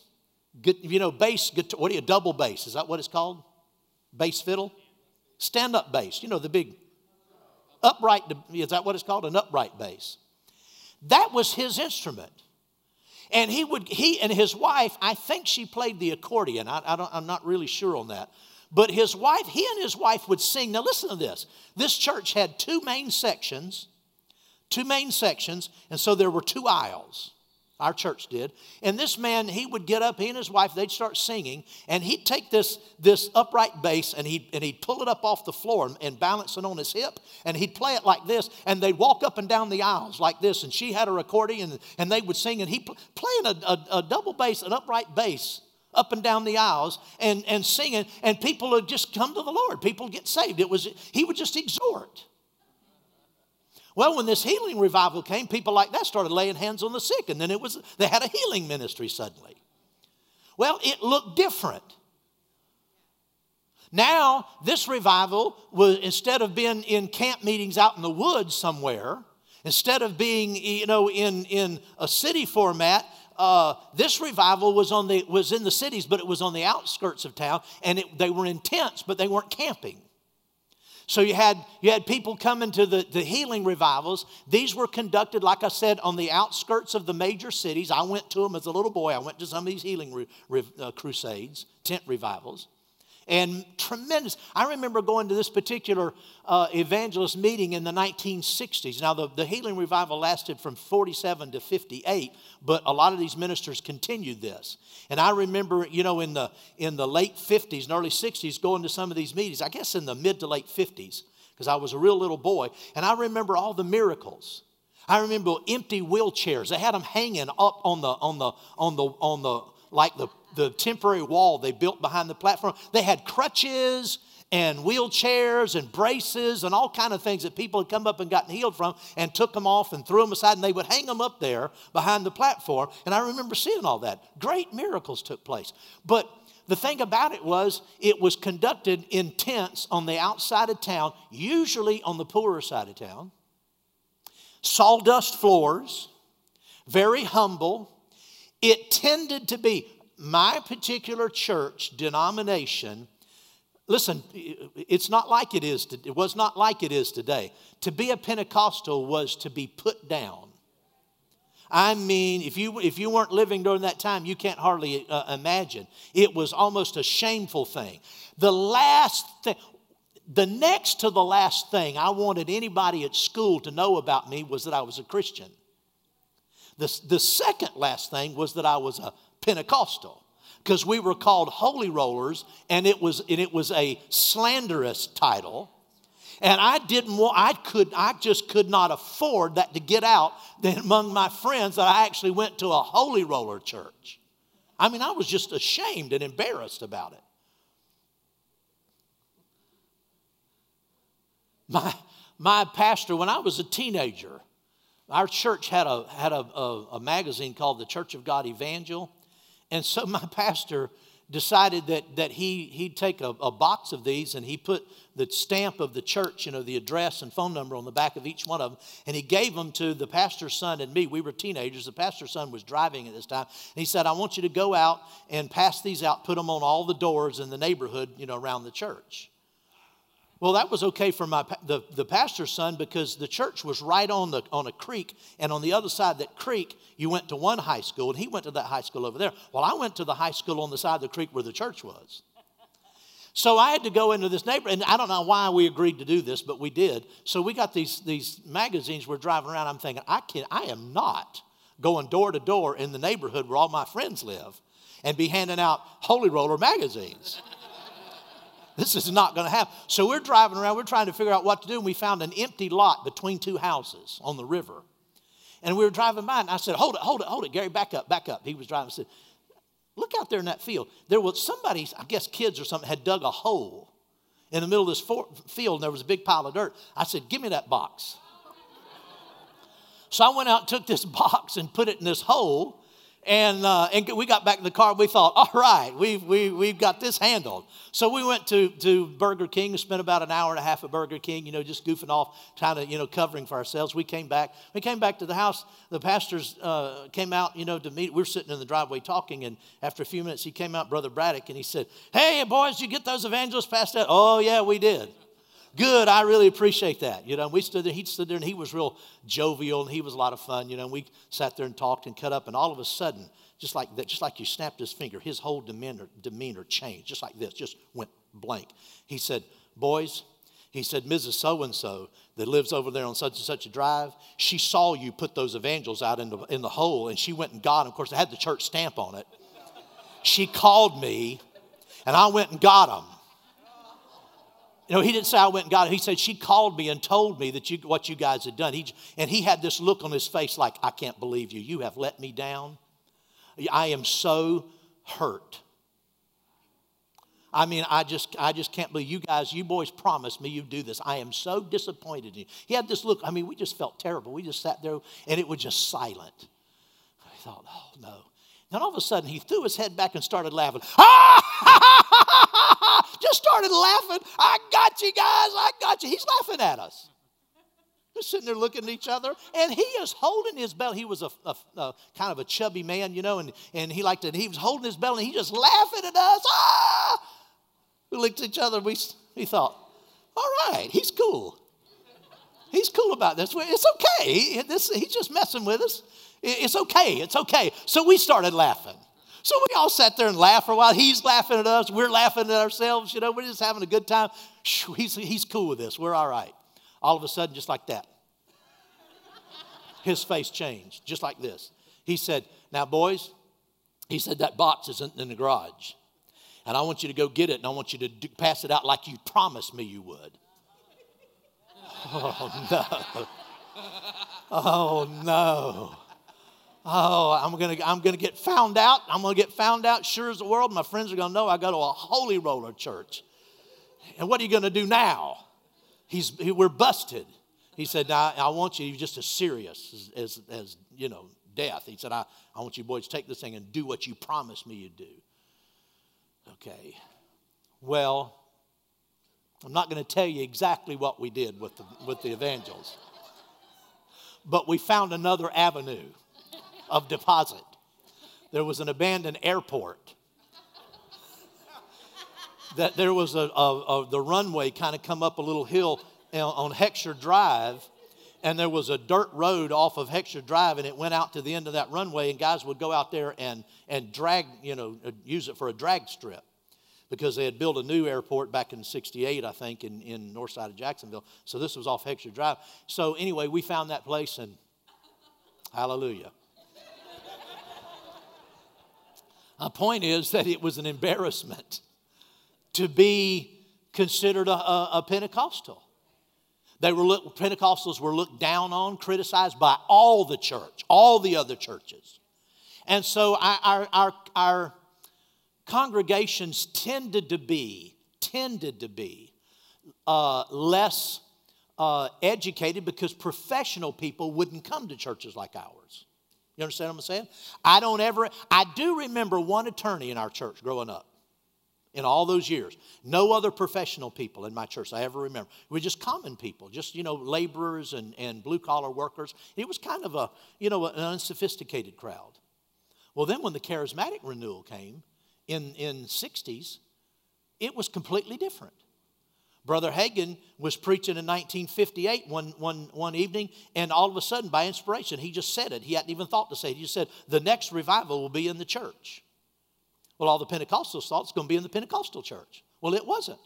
you know, bass, guitar, what do you, a double bass, is that what it's called? Bass fiddle? Stand up bass, you know, the big upright, is that what it's called? An upright bass. That was his instrument. And he would, he and his wife, I think she played the accordion. I, I don't, I'm not really sure on that. But his wife, he and his wife would sing. Now listen to this. This church had two main sections, two main sections, and so there were two aisles. Our church did. And this man, he would get up, he and his wife, they'd start singing, and he'd take this, this upright bass and he'd, and he'd pull it up off the floor and, and balance it on his hip, and he'd play it like this, and they'd walk up and down the aisles like this, and she had a accordion, and, and they would sing, and he playing a, a, a double bass, an upright bass up and down the aisles and, and singing, and people would just come to the Lord. People get saved. It was, he would just exhort. Well, when this healing revival came, people like that started laying hands on the sick, and then it was they had a healing ministry suddenly. Well, it looked different. Now, this revival was instead of being in camp meetings out in the woods somewhere, instead of being you know in, in a city format, uh, this revival was on the was in the cities, but it was on the outskirts of town, and it, they were in tents, but they weren't camping. So you had, you had people coming to the, the healing revivals. These were conducted, like I said, on the outskirts of the major cities. I went to them as a little boy. I went to some of these healing re, re, uh, crusades, tent revivals and tremendous. I remember going to this particular uh, evangelist meeting in the 1960s. Now, the, the healing revival lasted from 47 to 58, but a lot of these ministers continued this. And I remember, you know, in the, in the late 50s and early 60s, going to some of these meetings, I guess in the mid to late 50s, because I was a real little boy, and I remember all the miracles. I remember empty wheelchairs. They had them hanging up on the on the on the on the like the the temporary wall they built behind the platform. They had crutches and wheelchairs and braces and all kind of things that people had come up and gotten healed from and took them off and threw them aside and they would hang them up there behind the platform. And i remember seeing all that. Great miracles took place. But the thing about it was it was conducted in tents on the outside of town usually on the poorer side of town. Sawdust floors very humble. It tended to be my particular church denomination, listen, it's not like it is, to, it was not like it is today. To be a Pentecostal was to be put down. I mean, if you, if you weren't living during that time, you can't hardly uh, imagine. It was almost a shameful thing. The last thing, the next to the last thing I wanted anybody at school to know about me was that I was a Christian. The, the second last thing was that I was a Pentecostal because we were called holy rollers and it was and it was a slanderous title. And i didn't want i could i just could not afford that to get out then (laughs) among my friends that i actually went to a holy roller church. I mean i was just ashamed and embarrassed about it. My my pastor when i was a teenager our church had a had a, a, a magazine called the church of god evangel and so my pastor decided that, that he, he'd take a, a, box of these and he put the stamp of the church, you know, the address and phone number on the back of each one of them. And he gave them to the pastor's son and me. We were teenagers. The pastor's son was driving at this time. And he said, I want you to go out and pass these out, put them on all the doors in the neighborhood, you know, around the church. Well, that was okay for my the, the pastor's son because the church was right on the on a creek, and on the other side that creek, you went to one high school, and he went to that high school over there. Well, I went to the high school on the side of the creek where the church was. So I had to go into this neighborhood, and I don't know why we agreed to do this, but we did. So we got these these magazines. We're driving around. I'm thinking, I can I am not going door to door in the neighborhood where all my friends live, and be handing out Holy Roller magazines. This is not going to happen. So we're driving around, we're trying to figure out what to do, and we found an empty lot between two houses on the river. And we were driving by, and I said, Hold it, hold it, hold it, Gary, back up, back up. He was driving. I said, Look out there in that field. There was somebody, I guess kids or something, had dug a hole in the middle of this for- field, and there was a big pile of dirt. I said, Give me that box. so I went out, and took this (laughs) box, and put it in this hole and, uh, and we got back in the car. We thought, all right, we've, we, we've got this handled. So we went to, to Burger King and spent about an hour and a half at Burger King, you know, just goofing off, trying to, you know, covering for ourselves. We came back. We came back to the house. The pastors uh, came out, you know, to meet. We were sitting in the driveway talking, and after a few minutes, he came out, Brother Braddock, and he said, hey, boys, you get those evangelists passed out? Oh, yeah, we did. Good, I really appreciate that. You know, we stood there, he stood there and he was real jovial and he was a lot of fun, you know, and we sat there and talked and cut up, and all of a sudden, just like that, just like you snapped his finger, his whole demeanor, demeanor changed, just like this, just went blank. He said, Boys, He said, Mrs. So and so that lives over there on such and such a drive, she saw you put those evangels out in the, in the hole and she went and got them. Of course, they had the church stamp on it. She called me and I went and got them. You know, he didn't say I went and got it. He said she called me and told me that you, what you guys had done. He, and he had this look on his face like, I can't believe you. You have let me down. I am so hurt. I mean, I just, I just can't believe you guys, you boys promised me you'd do this. I am so disappointed in you. He had this look. I mean, we just felt terrible. We just sat there and it was just silent. I thought, oh no. Then all of a sudden he threw his head back and started laughing. (laughs) Ah! just started laughing. I got you guys. I got you. He's laughing at us. Just sitting there looking at each other, and he is holding his belt. He was a, a, a, kind of a chubby man, you know, and, and he liked it. He was holding his belt, and he just laughing at us. Ah! We looked at each other. We, we thought, all right, he's cool. He's cool about this. It's okay. He, this, he's just messing with us. It's okay. It's okay. So we started laughing. So we all sat there and laughed for a while. He's laughing at us. We're laughing at ourselves. You know, we're just having a good time. He's, he's cool with this. We're all right. All of a sudden, just like that, his face changed, just like this. He said, Now, boys, he said, that box isn't in the garage. And I want you to go get it and I want you to do, pass it out like you promised me you would. (laughs) Oh, no. (laughs) Oh, no. Oh, I'm gonna, I'm gonna get found out. I'm gonna get found out sure as the world. My friends are gonna know I go to a holy roller church. And what are you gonna do now? He's, he, we're busted. He said, I, I want you just as serious as, as, as, you know, death. He said, I, I want you boys to take this thing and do what you promised me you'd do. Okay. Well, I'm not going to tell you exactly what we did with the, with the evangels, but we found another avenue of deposit. There was an abandoned airport. that there was a, a, a the runway kind of come up a little hill on Heckscher Drive, and there was a dirt road off of Heckscher Drive, and it went out to the end of that runway, and guys would go out there and, and drag, you know, uh, use it for a drag strip because they had built a new airport back in 68, I think, in, in north side of Jacksonville. So this was off Heckscher Drive. So anyway, we found that place, and hallelujah. My point is that it was an embarrassment to be considered a, a, a Pentecostal. They were look, Pentecostals were looked down on, criticized by all the church, all the other churches. And so our, our, our, congregations tended to be, tended to be uh, less uh, educated because professional people wouldn't come to churches like ours. You understand what I'm saying? I don't ever, I do remember one attorney in our church growing up in all those years. No other professional people in my church I ever remember. We were just common people, just, you know, laborers and, and blue collar workers. It was kind of a, you know, an unsophisticated crowd. Well, then when the charismatic renewal came in, in 60s, it was completely different. Brother Hagin was preaching in 1958 one, one, one evening, and all of a sudden, by inspiration, he just said it. He hadn't even thought to say it. He just said, The next revival will be in the church. Well, all the Pentecostals thought it's going to be in the Pentecostal church. Well, it wasn't.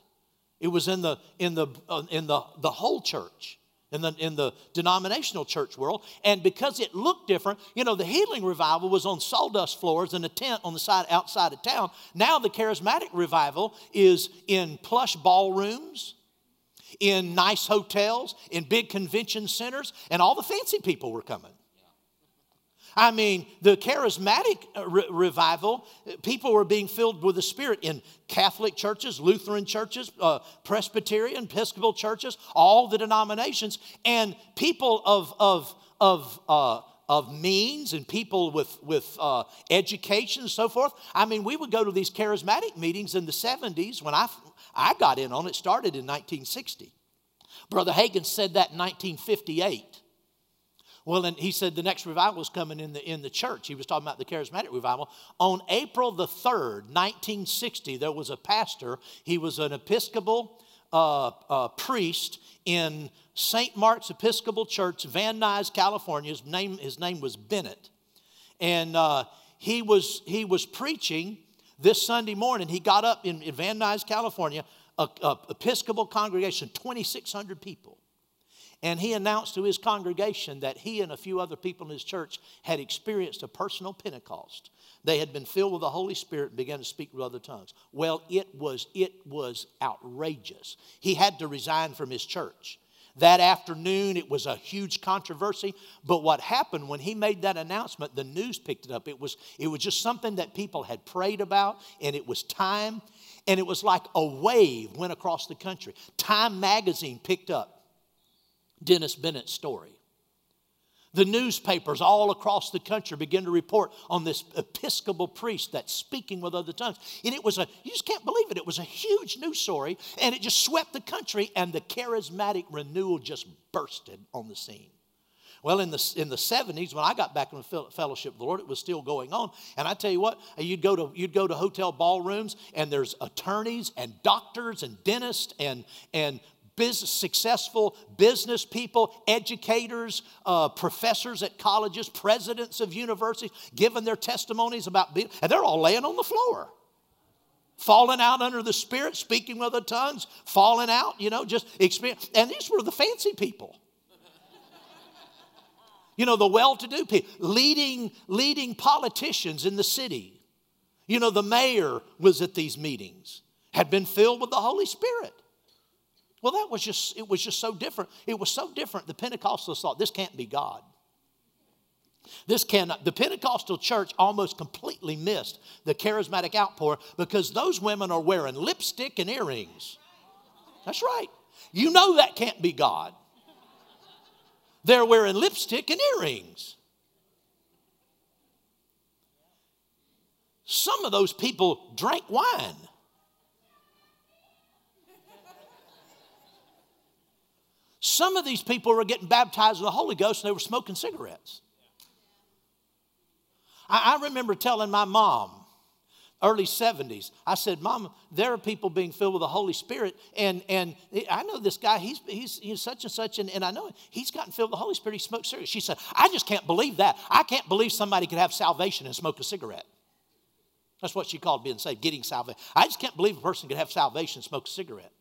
It was in the, in the, uh, in the, the whole church in the, in the denominational church world. And because it looked different, you know, the healing revival was on sawdust floors in a tent on the side outside of town. Now the charismatic revival is in plush ballrooms, in nice hotels, in big convention centers, and all the fancy people were coming. I mean, the charismatic uh, re- revival, people were being filled with the Spirit in Catholic churches, Lutheran churches, uh, Presbyterian, Episcopal churches, all the denominations, and people of, of, of, uh, of means and people with, with uh, education and so forth. I mean, we would go to these charismatic meetings in the 70s when I, I got in on it, started in 1960. Brother Hagin said that in 1958. Well, and he said the next revival is coming in the, in the church. He was talking about the charismatic revival. On April the 3rd, 1960, there was a pastor. He was an Episcopal uh, uh, priest in St. Mark's Episcopal Church, Van Nuys, California. His name, his name was Bennett. And uh, he, was, he was preaching this Sunday morning. He got up in, in Van Nuys, California, a, a Episcopal congregation, 2,600 people. And he announced to his congregation that he and a few other people in his church had experienced a personal Pentecost. They had been filled with the Holy Spirit and began to speak with other tongues. Well, it was, it was outrageous. He had to resign from his church. That afternoon, it was a huge controversy. But what happened when he made that announcement, the news picked it up. It was, it was just something that people had prayed about, and it was time. And it was like a wave went across the country. Time magazine picked up Dennis Bennett's story. The newspapers all across the country begin to report on this Episcopal priest that's speaking with other tongues. And it was a, you just can't believe it, it was a huge news story, and it just swept the country, and the charismatic renewal just bursted on the scene. Well, in the, in the 70s, when I got back in the fellowship of the Lord, it was still going on. And I tell you what, you'd go to, you'd go to hotel ballrooms, and there's attorneys and doctors and dentists and, and business, successful business people, educators, uh, professors at colleges, presidents of universities, giving their testimonies about being, and they're all laying on the floor. Falling out under the Spirit, speaking with other tongues, falling out, you know, just experience. And these were the fancy people. (laughs) You know, the well to do people, leading, leading politicians in the city. You know, the mayor was at these meetings, had been filled with the Holy Spirit. Well, that was just, it was just so different. It was so different. The Pentecostals thought, this can't be God. This cannot, the Pentecostal church almost completely missed the charismatic outpour because those women are wearing lipstick and earrings. That's right. You know that can't be God. They're wearing lipstick and earrings. Some of those people drank wine. Some of these people were getting baptized with the Holy Ghost and they were smoking cigarettes. I, I remember telling my mom, early 70s. I said, Mom, there are people being filled with the Holy Spirit, and, and I know this guy, he's, he's, he's such and such, and, and I know he's gotten filled with the Holy Spirit, he smokes cigarettes. She said, I just can't believe that. I can't believe somebody could have salvation and smoke a cigarette. That's what she called being saved, getting salvation. I just can't believe a person could have salvation and smoke a cigarette.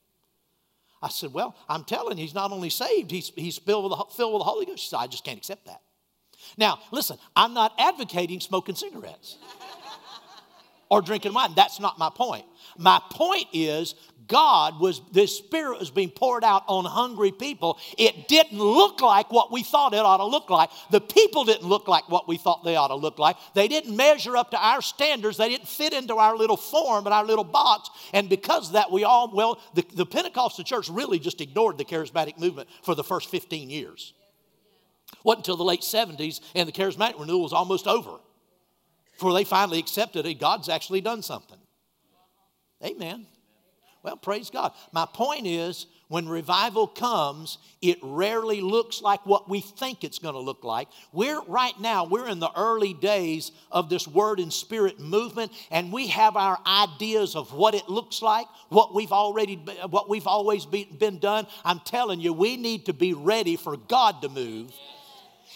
I said, Well, I'm telling you, he's not only saved, he's, he's filled, with the, filled with the Holy Ghost. She said, I just can't accept that. Now, listen, I'm not advocating smoking cigarettes or drinking wine. That's not my point. My point is God was, the Spirit was being poured out on hungry people. It didn't look like what we thought it ought to look like. The people didn't look like what we thought they ought to look like. They didn't measure up to our standards. They didn't fit into our little form and our little box. And because of that, we all, well, the, the Pentecostal church really just ignored the charismatic movement for the first 15 years. Wasn't until the late 70s and the charismatic renewal was almost over before they finally accepted it. God's actually done something. Amen. Well, praise God. My point is, when revival comes, it rarely looks like what we think it's going to look like. We're right now, we're in the early days of this word and spirit movement, and we have our ideas of what it looks like, what we've already what we've always been done. I'm telling you, we need to be ready for God to move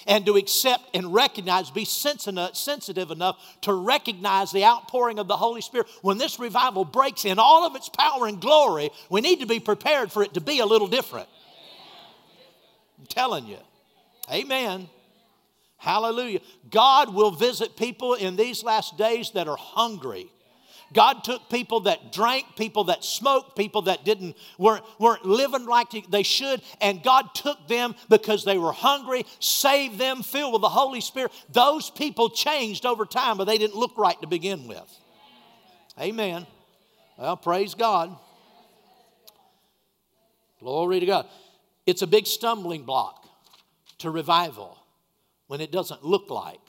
and to accept and recognize, be sensitive enough to recognize the outpouring of the Holy Spirit. When this revival breaks in all of its power and glory, we need to be prepared for it to be a little different. I'm telling you. Amen. Hallelujah. God will visit people in these last days that are hungry God took people that drank, people that smoked, people that didn't weren't, weren't living like they should, and God took them because they were hungry, saved them, filled with the Holy Spirit. Those people changed over time, but they didn't look right to begin with. Amen. Well, praise God. Glory to God. It's a big stumbling block to revival when it doesn't look like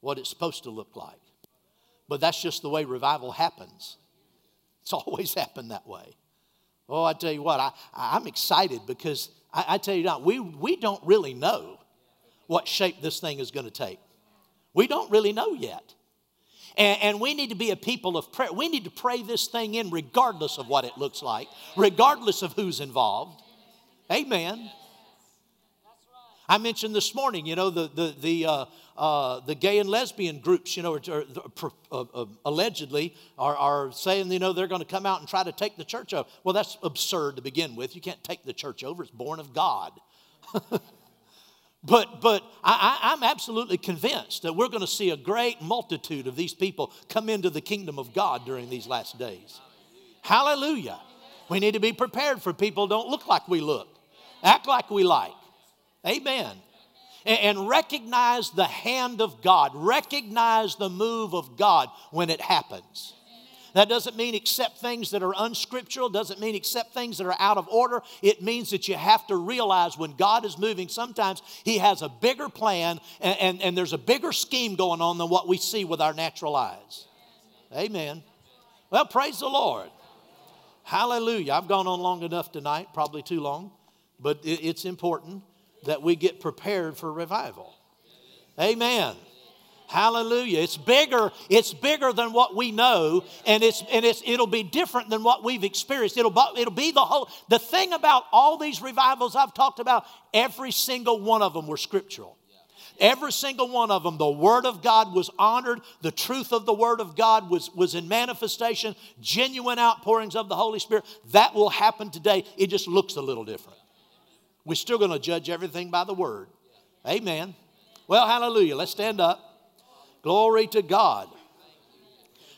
what it's supposed to look like. But that's just the way revival happens. It's (laughs) always happened that way. Oh, I tell you what, I, I'm excited because I, I tell you now, we, we don't really know what shape this thing is going to take. We don't really know yet. And, and, we need to be a people of prayer. We need to pray this thing in regardless of what it looks like, regardless of who's involved. Amen. I mentioned this morning, you know, the, the, the, uh, uh, the gay and lesbian groups, you know, are, are, uh, uh, allegedly are, are saying, you know, they're going to come out and try to take the church over. Well, that's absurd to begin with. You can't take the church over, it's born of God. (laughs) but but I, I'm absolutely convinced that we're going to see a great multitude of these people come into the kingdom of God during these last days. Hallelujah. We need to be prepared for people don't look like we look, act like we like. Amen. And recognize the hand of God, recognize the move of God when it happens. That doesn't mean accept things that are unscriptural, doesn't mean accept things that are out of order. It means that you have to realize when God is moving, sometimes He has a bigger plan and, and, and there's a bigger scheme going on than what we see with our natural eyes. Amen. Well, praise the Lord. Hallelujah. I've gone on long enough tonight, probably too long, but it's important that we get prepared for revival. Amen. Hallelujah. It's bigger, it's bigger than what we know, and it's and it's it'll be different than what we've experienced. It'll, it'll be the whole the thing about all these revivals I've talked about, every single one of them were scriptural. Every single one of them, the Word of God was honored. The truth of the Word of God was, was in manifestation, genuine outpourings of the Holy Spirit. That will happen today. It just looks a little different. We're still going to judge everything by the Word. Amen. Well, hallelujah. Let's stand up. Glory to God.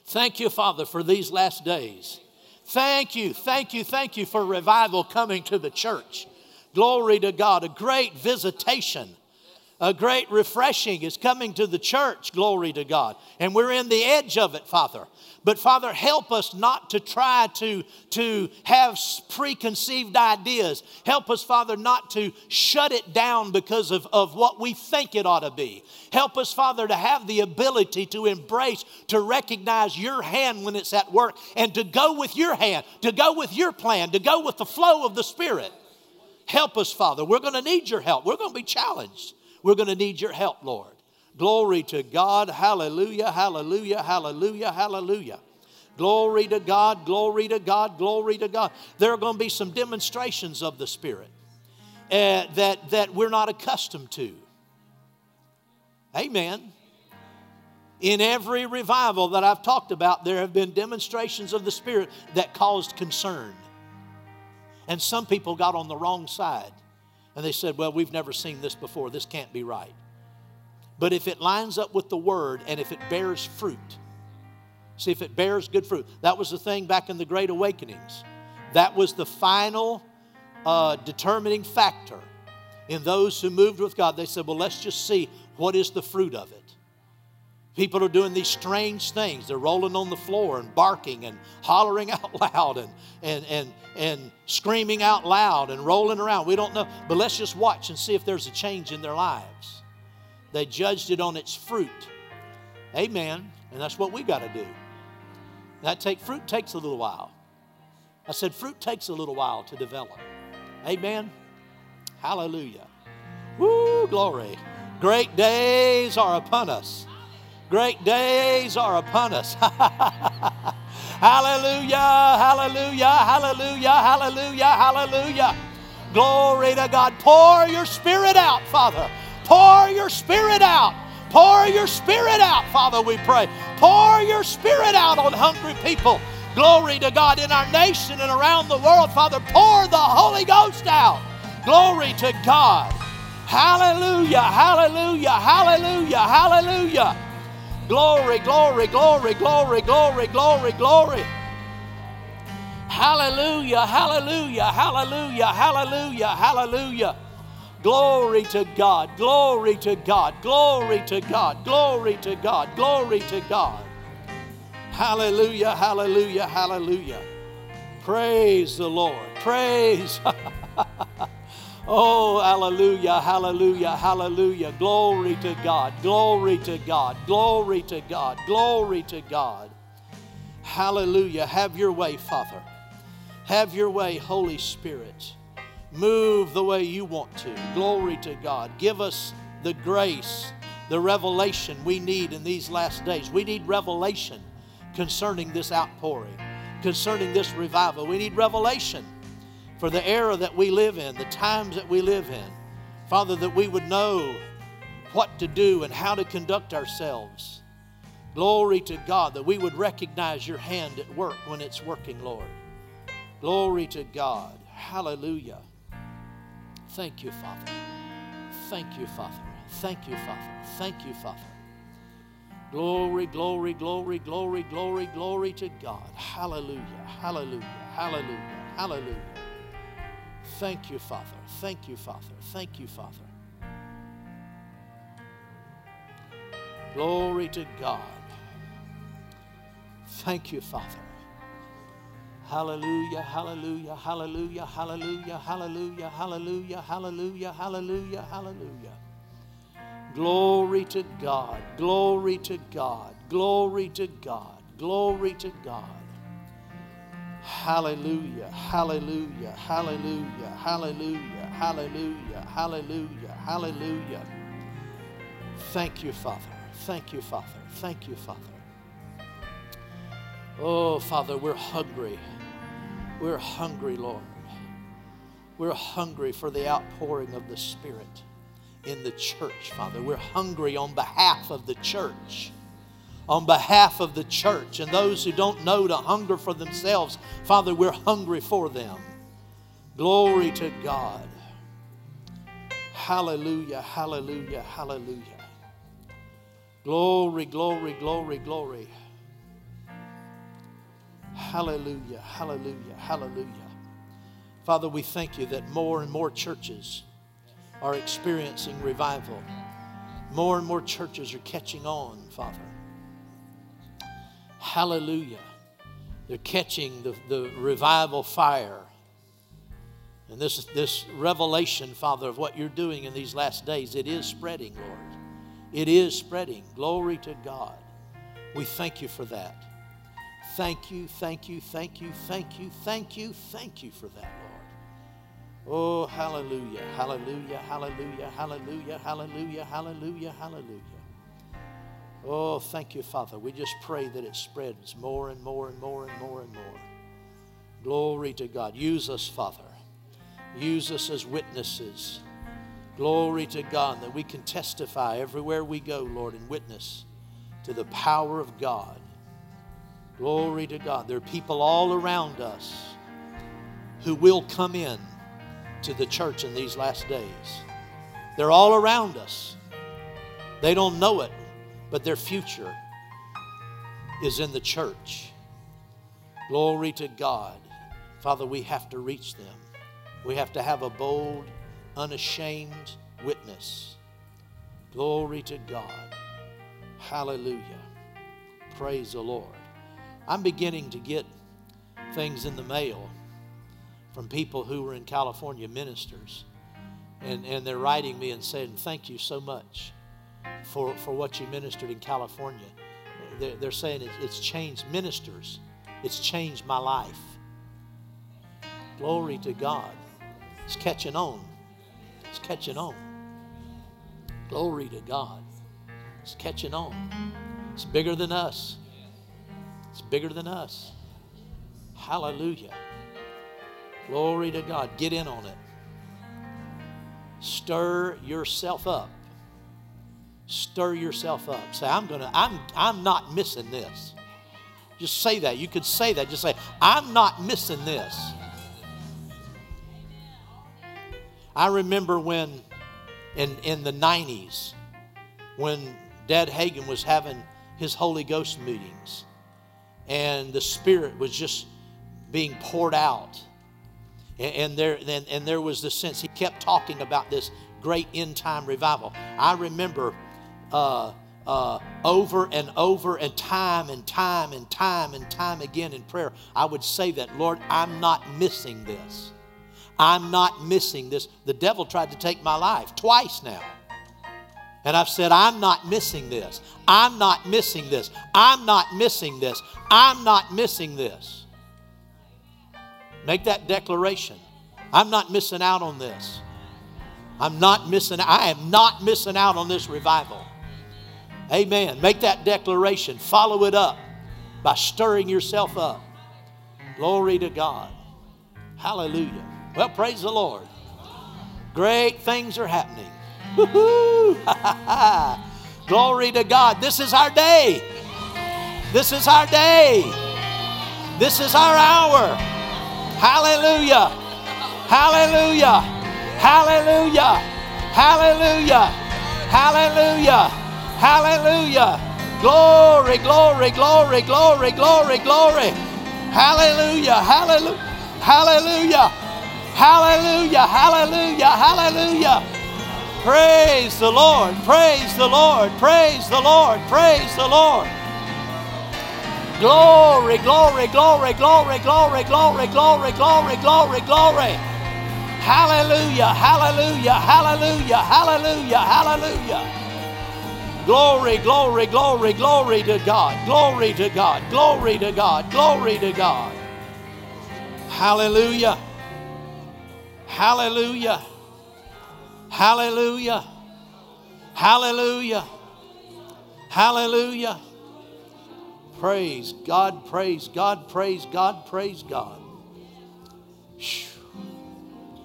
Thank you, Father, for these last days. Thank you, thank you, thank you for revival coming to the church. Glory to God. A great visitation a great refreshing is coming to the church, glory to God. And we're in the edge of it, Father. But Father, help us not to try to, to have preconceived ideas. Help us, Father, not to shut it down because of, of what we think it ought to be. Help us, Father, to have the ability to embrace, to recognize your hand when it's at work, and to go with your hand, to go with your plan, to go with the flow of the Spirit. Help us, Father. We're going to need your help. We're going to be challenged. We're going to need your help, Lord. Glory to God. Hallelujah, hallelujah, hallelujah, hallelujah. Glory to God, glory to God, glory to God. There are going to be some demonstrations of the Spirit uh, that, that we're not accustomed to. Amen. In every revival that I've talked about, there have been demonstrations of the Spirit that caused concern. And some people got on the wrong side. And they said, Well, we've never seen this before. This can't be right. But if it lines up with the word and if it bears fruit, see if it bears good fruit. That was the thing back in the Great Awakenings. That was the final uh, determining factor in those who moved with God. They said, Well, let's just see what is the fruit of it. People are doing these strange things. They're rolling on the floor and barking and hollering (laughs) out loud and, and, and, and screaming out loud and rolling around. We don't know. But let's just watch and see if there's a change in their lives. They judged it on its fruit. Amen. And that's what we got to do. That take fruit takes a little while. I said fruit takes a little while to develop. Amen. Hallelujah. Woo, glory. Great days are upon us. Great days are upon us. (laughs) hallelujah, hallelujah, hallelujah, hallelujah, hallelujah. Glory to God. Pour your spirit out, Father. Pour your spirit out. Pour your spirit out, Father, we pray. Pour your spirit out on hungry people. Glory to God in our nation and around the world, Father. Pour the Holy Ghost out. Glory to God. Hallelujah, hallelujah, hallelujah, hallelujah. Glory, glory, glory, glory, glory, glory, glory. Hallelujah, hallelujah, hallelujah, hallelujah, hallelujah. Glory to God, glory to God, glory to God, glory to God, glory to God. Hallelujah, hallelujah, hallelujah. Praise the Lord. Praise. (laughs) Oh, hallelujah, hallelujah, hallelujah. Glory to God, glory to God, glory to God, glory to God. Hallelujah. Have your way, Father. Have your way, Holy Spirit. Move the way you want to. Glory to God. Give us the grace, the revelation we need in these last days. We need revelation concerning this outpouring, concerning this revival. We need revelation for the era that we live in, the times that we live in. Father, that we would know what to do and how to conduct ourselves. Glory to God, that we would recognize your hand at work when it's working, Lord. Glory to God. Hallelujah. Thank you, Father. Thank you, Father. Thank you, Father. Thank you, Father. Glory, glory, glory, glory, glory, glory to God. Hallelujah, hallelujah, hallelujah, hallelujah. Thank you, Father. Thank you, Father. Thank you, Father. Glory to God. Thank you, Father. Hallelujah, hallelujah, hallelujah, hallelujah, hallelujah, hallelujah, hallelujah, hallelujah, hallelujah. Glory to God, glory to God, glory to God, glory to God. Hallelujah, hallelujah, hallelujah, hallelujah, hallelujah, hallelujah, hallelujah. Thank you, Father. Thank you, Father. Thank you, Father. Oh, Father, we're hungry. We're hungry, Lord. We're hungry for the outpouring of the Spirit in the church, Father. We're hungry on behalf of the church. On behalf of the church and those who don't know to hunger for themselves, Father, we're hungry for them. Glory to God. Hallelujah, hallelujah, hallelujah. Glory, glory, glory, glory. Hallelujah, hallelujah, hallelujah. Father, we thank you that more and more churches are experiencing revival. More and more churches are catching on, Father. Hallelujah. They're catching the, the revival fire. And this, this revelation, Father, of what you're doing in these last days, it is spreading, Lord. It is spreading. Glory to God. We thank you for that. Thank you, thank you, thank you, thank you, thank you, thank you for that, Lord. Oh, hallelujah, hallelujah, hallelujah, hallelujah, hallelujah, hallelujah, hallelujah. Oh, thank you, Father. We just pray that it spreads more and more and more and more and more. Glory to God. Use us, Father. Use us as witnesses. Glory to God that we can testify everywhere we go, Lord, and witness to the power of God. Glory to God. There are people all around us who will come in to the church in these last days. They're all around us. They don't know it, but their future is in the church. Glory to God. Father, we have to reach them. We have to have a bold, unashamed witness. Glory to God. Hallelujah. Praise the Lord. I'm beginning to get things in the mail from people who were in California ministers. And, and they're writing me and saying, Thank you so much for, for what you ministered in California. They're, they're saying it, it's changed ministers, it's changed my life. Glory to God. It's catching on. It's catching on. Glory to God. It's catching on. It's bigger than us. It's bigger than us. Hallelujah. Glory to God. Get in on it. Stir yourself up. Stir yourself up. Say, I'm gonna, I'm I'm not missing this. Just say that. You could say that. Just say, I'm not missing this. I remember when in, in the 90s, when Dad Hagin was having his Holy Ghost meetings, and the Spirit was just being poured out. And, and there, and, and there was the sense, he kept talking about this great end time revival. I remember uh, uh, over and over and time and time and time and time again in prayer, I would say that, Lord, I'm not missing this. I'm not missing this. The devil tried to take my life twice now. And I've said, I'm not missing this. I'm not missing this. I'm not missing this. I'm not missing this. Make that declaration. I'm not missing out on this. I'm not missing I am not missing out on this revival. Amen. Make that declaration. Follow it up by stirring yourself up. Glory to God. Hallelujah. Well, praise the Lord. Great things are happening. (laughs) Glory to God. This is our day. This is our day. This is our hour. Hallelujah. Hallelujah. Hallelujah. Hallelujah. Hallelujah. Hallelujah. Glory, glory, glory, glory, glory, glory. Hallelujah. Hallelujah. Hallelujah. Hallelujah. Hallelujah. Hallelujah. Praise the Lord. Praise the Lord. Praise the Lord. Praise the Lord. Glory, glory, glory, glory, glory, glory, glory, glory, glory, glory. Hallelujah, hallelujah, hallelujah, hallelujah, hallelujah. Glory, glory, glory, glory to God. Glory to God. Glory to God. Glory to God. Hallelujah. Hallelujah. Hallelujah. Hallelujah. Hallelujah. Praise God, praise God, praise God, praise God.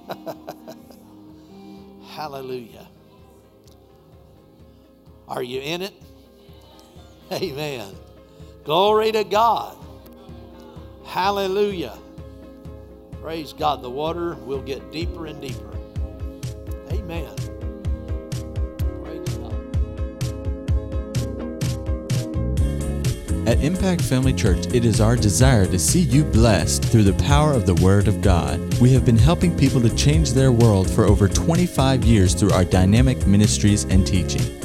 (laughs) Hallelujah. Are you in it? Amen. Glory to God. Hallelujah. Praise God. The water will get deeper and deeper. Amen. At Impact Family Church, it is our desire to see you blessed through the power of the Word of God. We have been helping people to change their world for over 25 years through our dynamic ministries and teaching.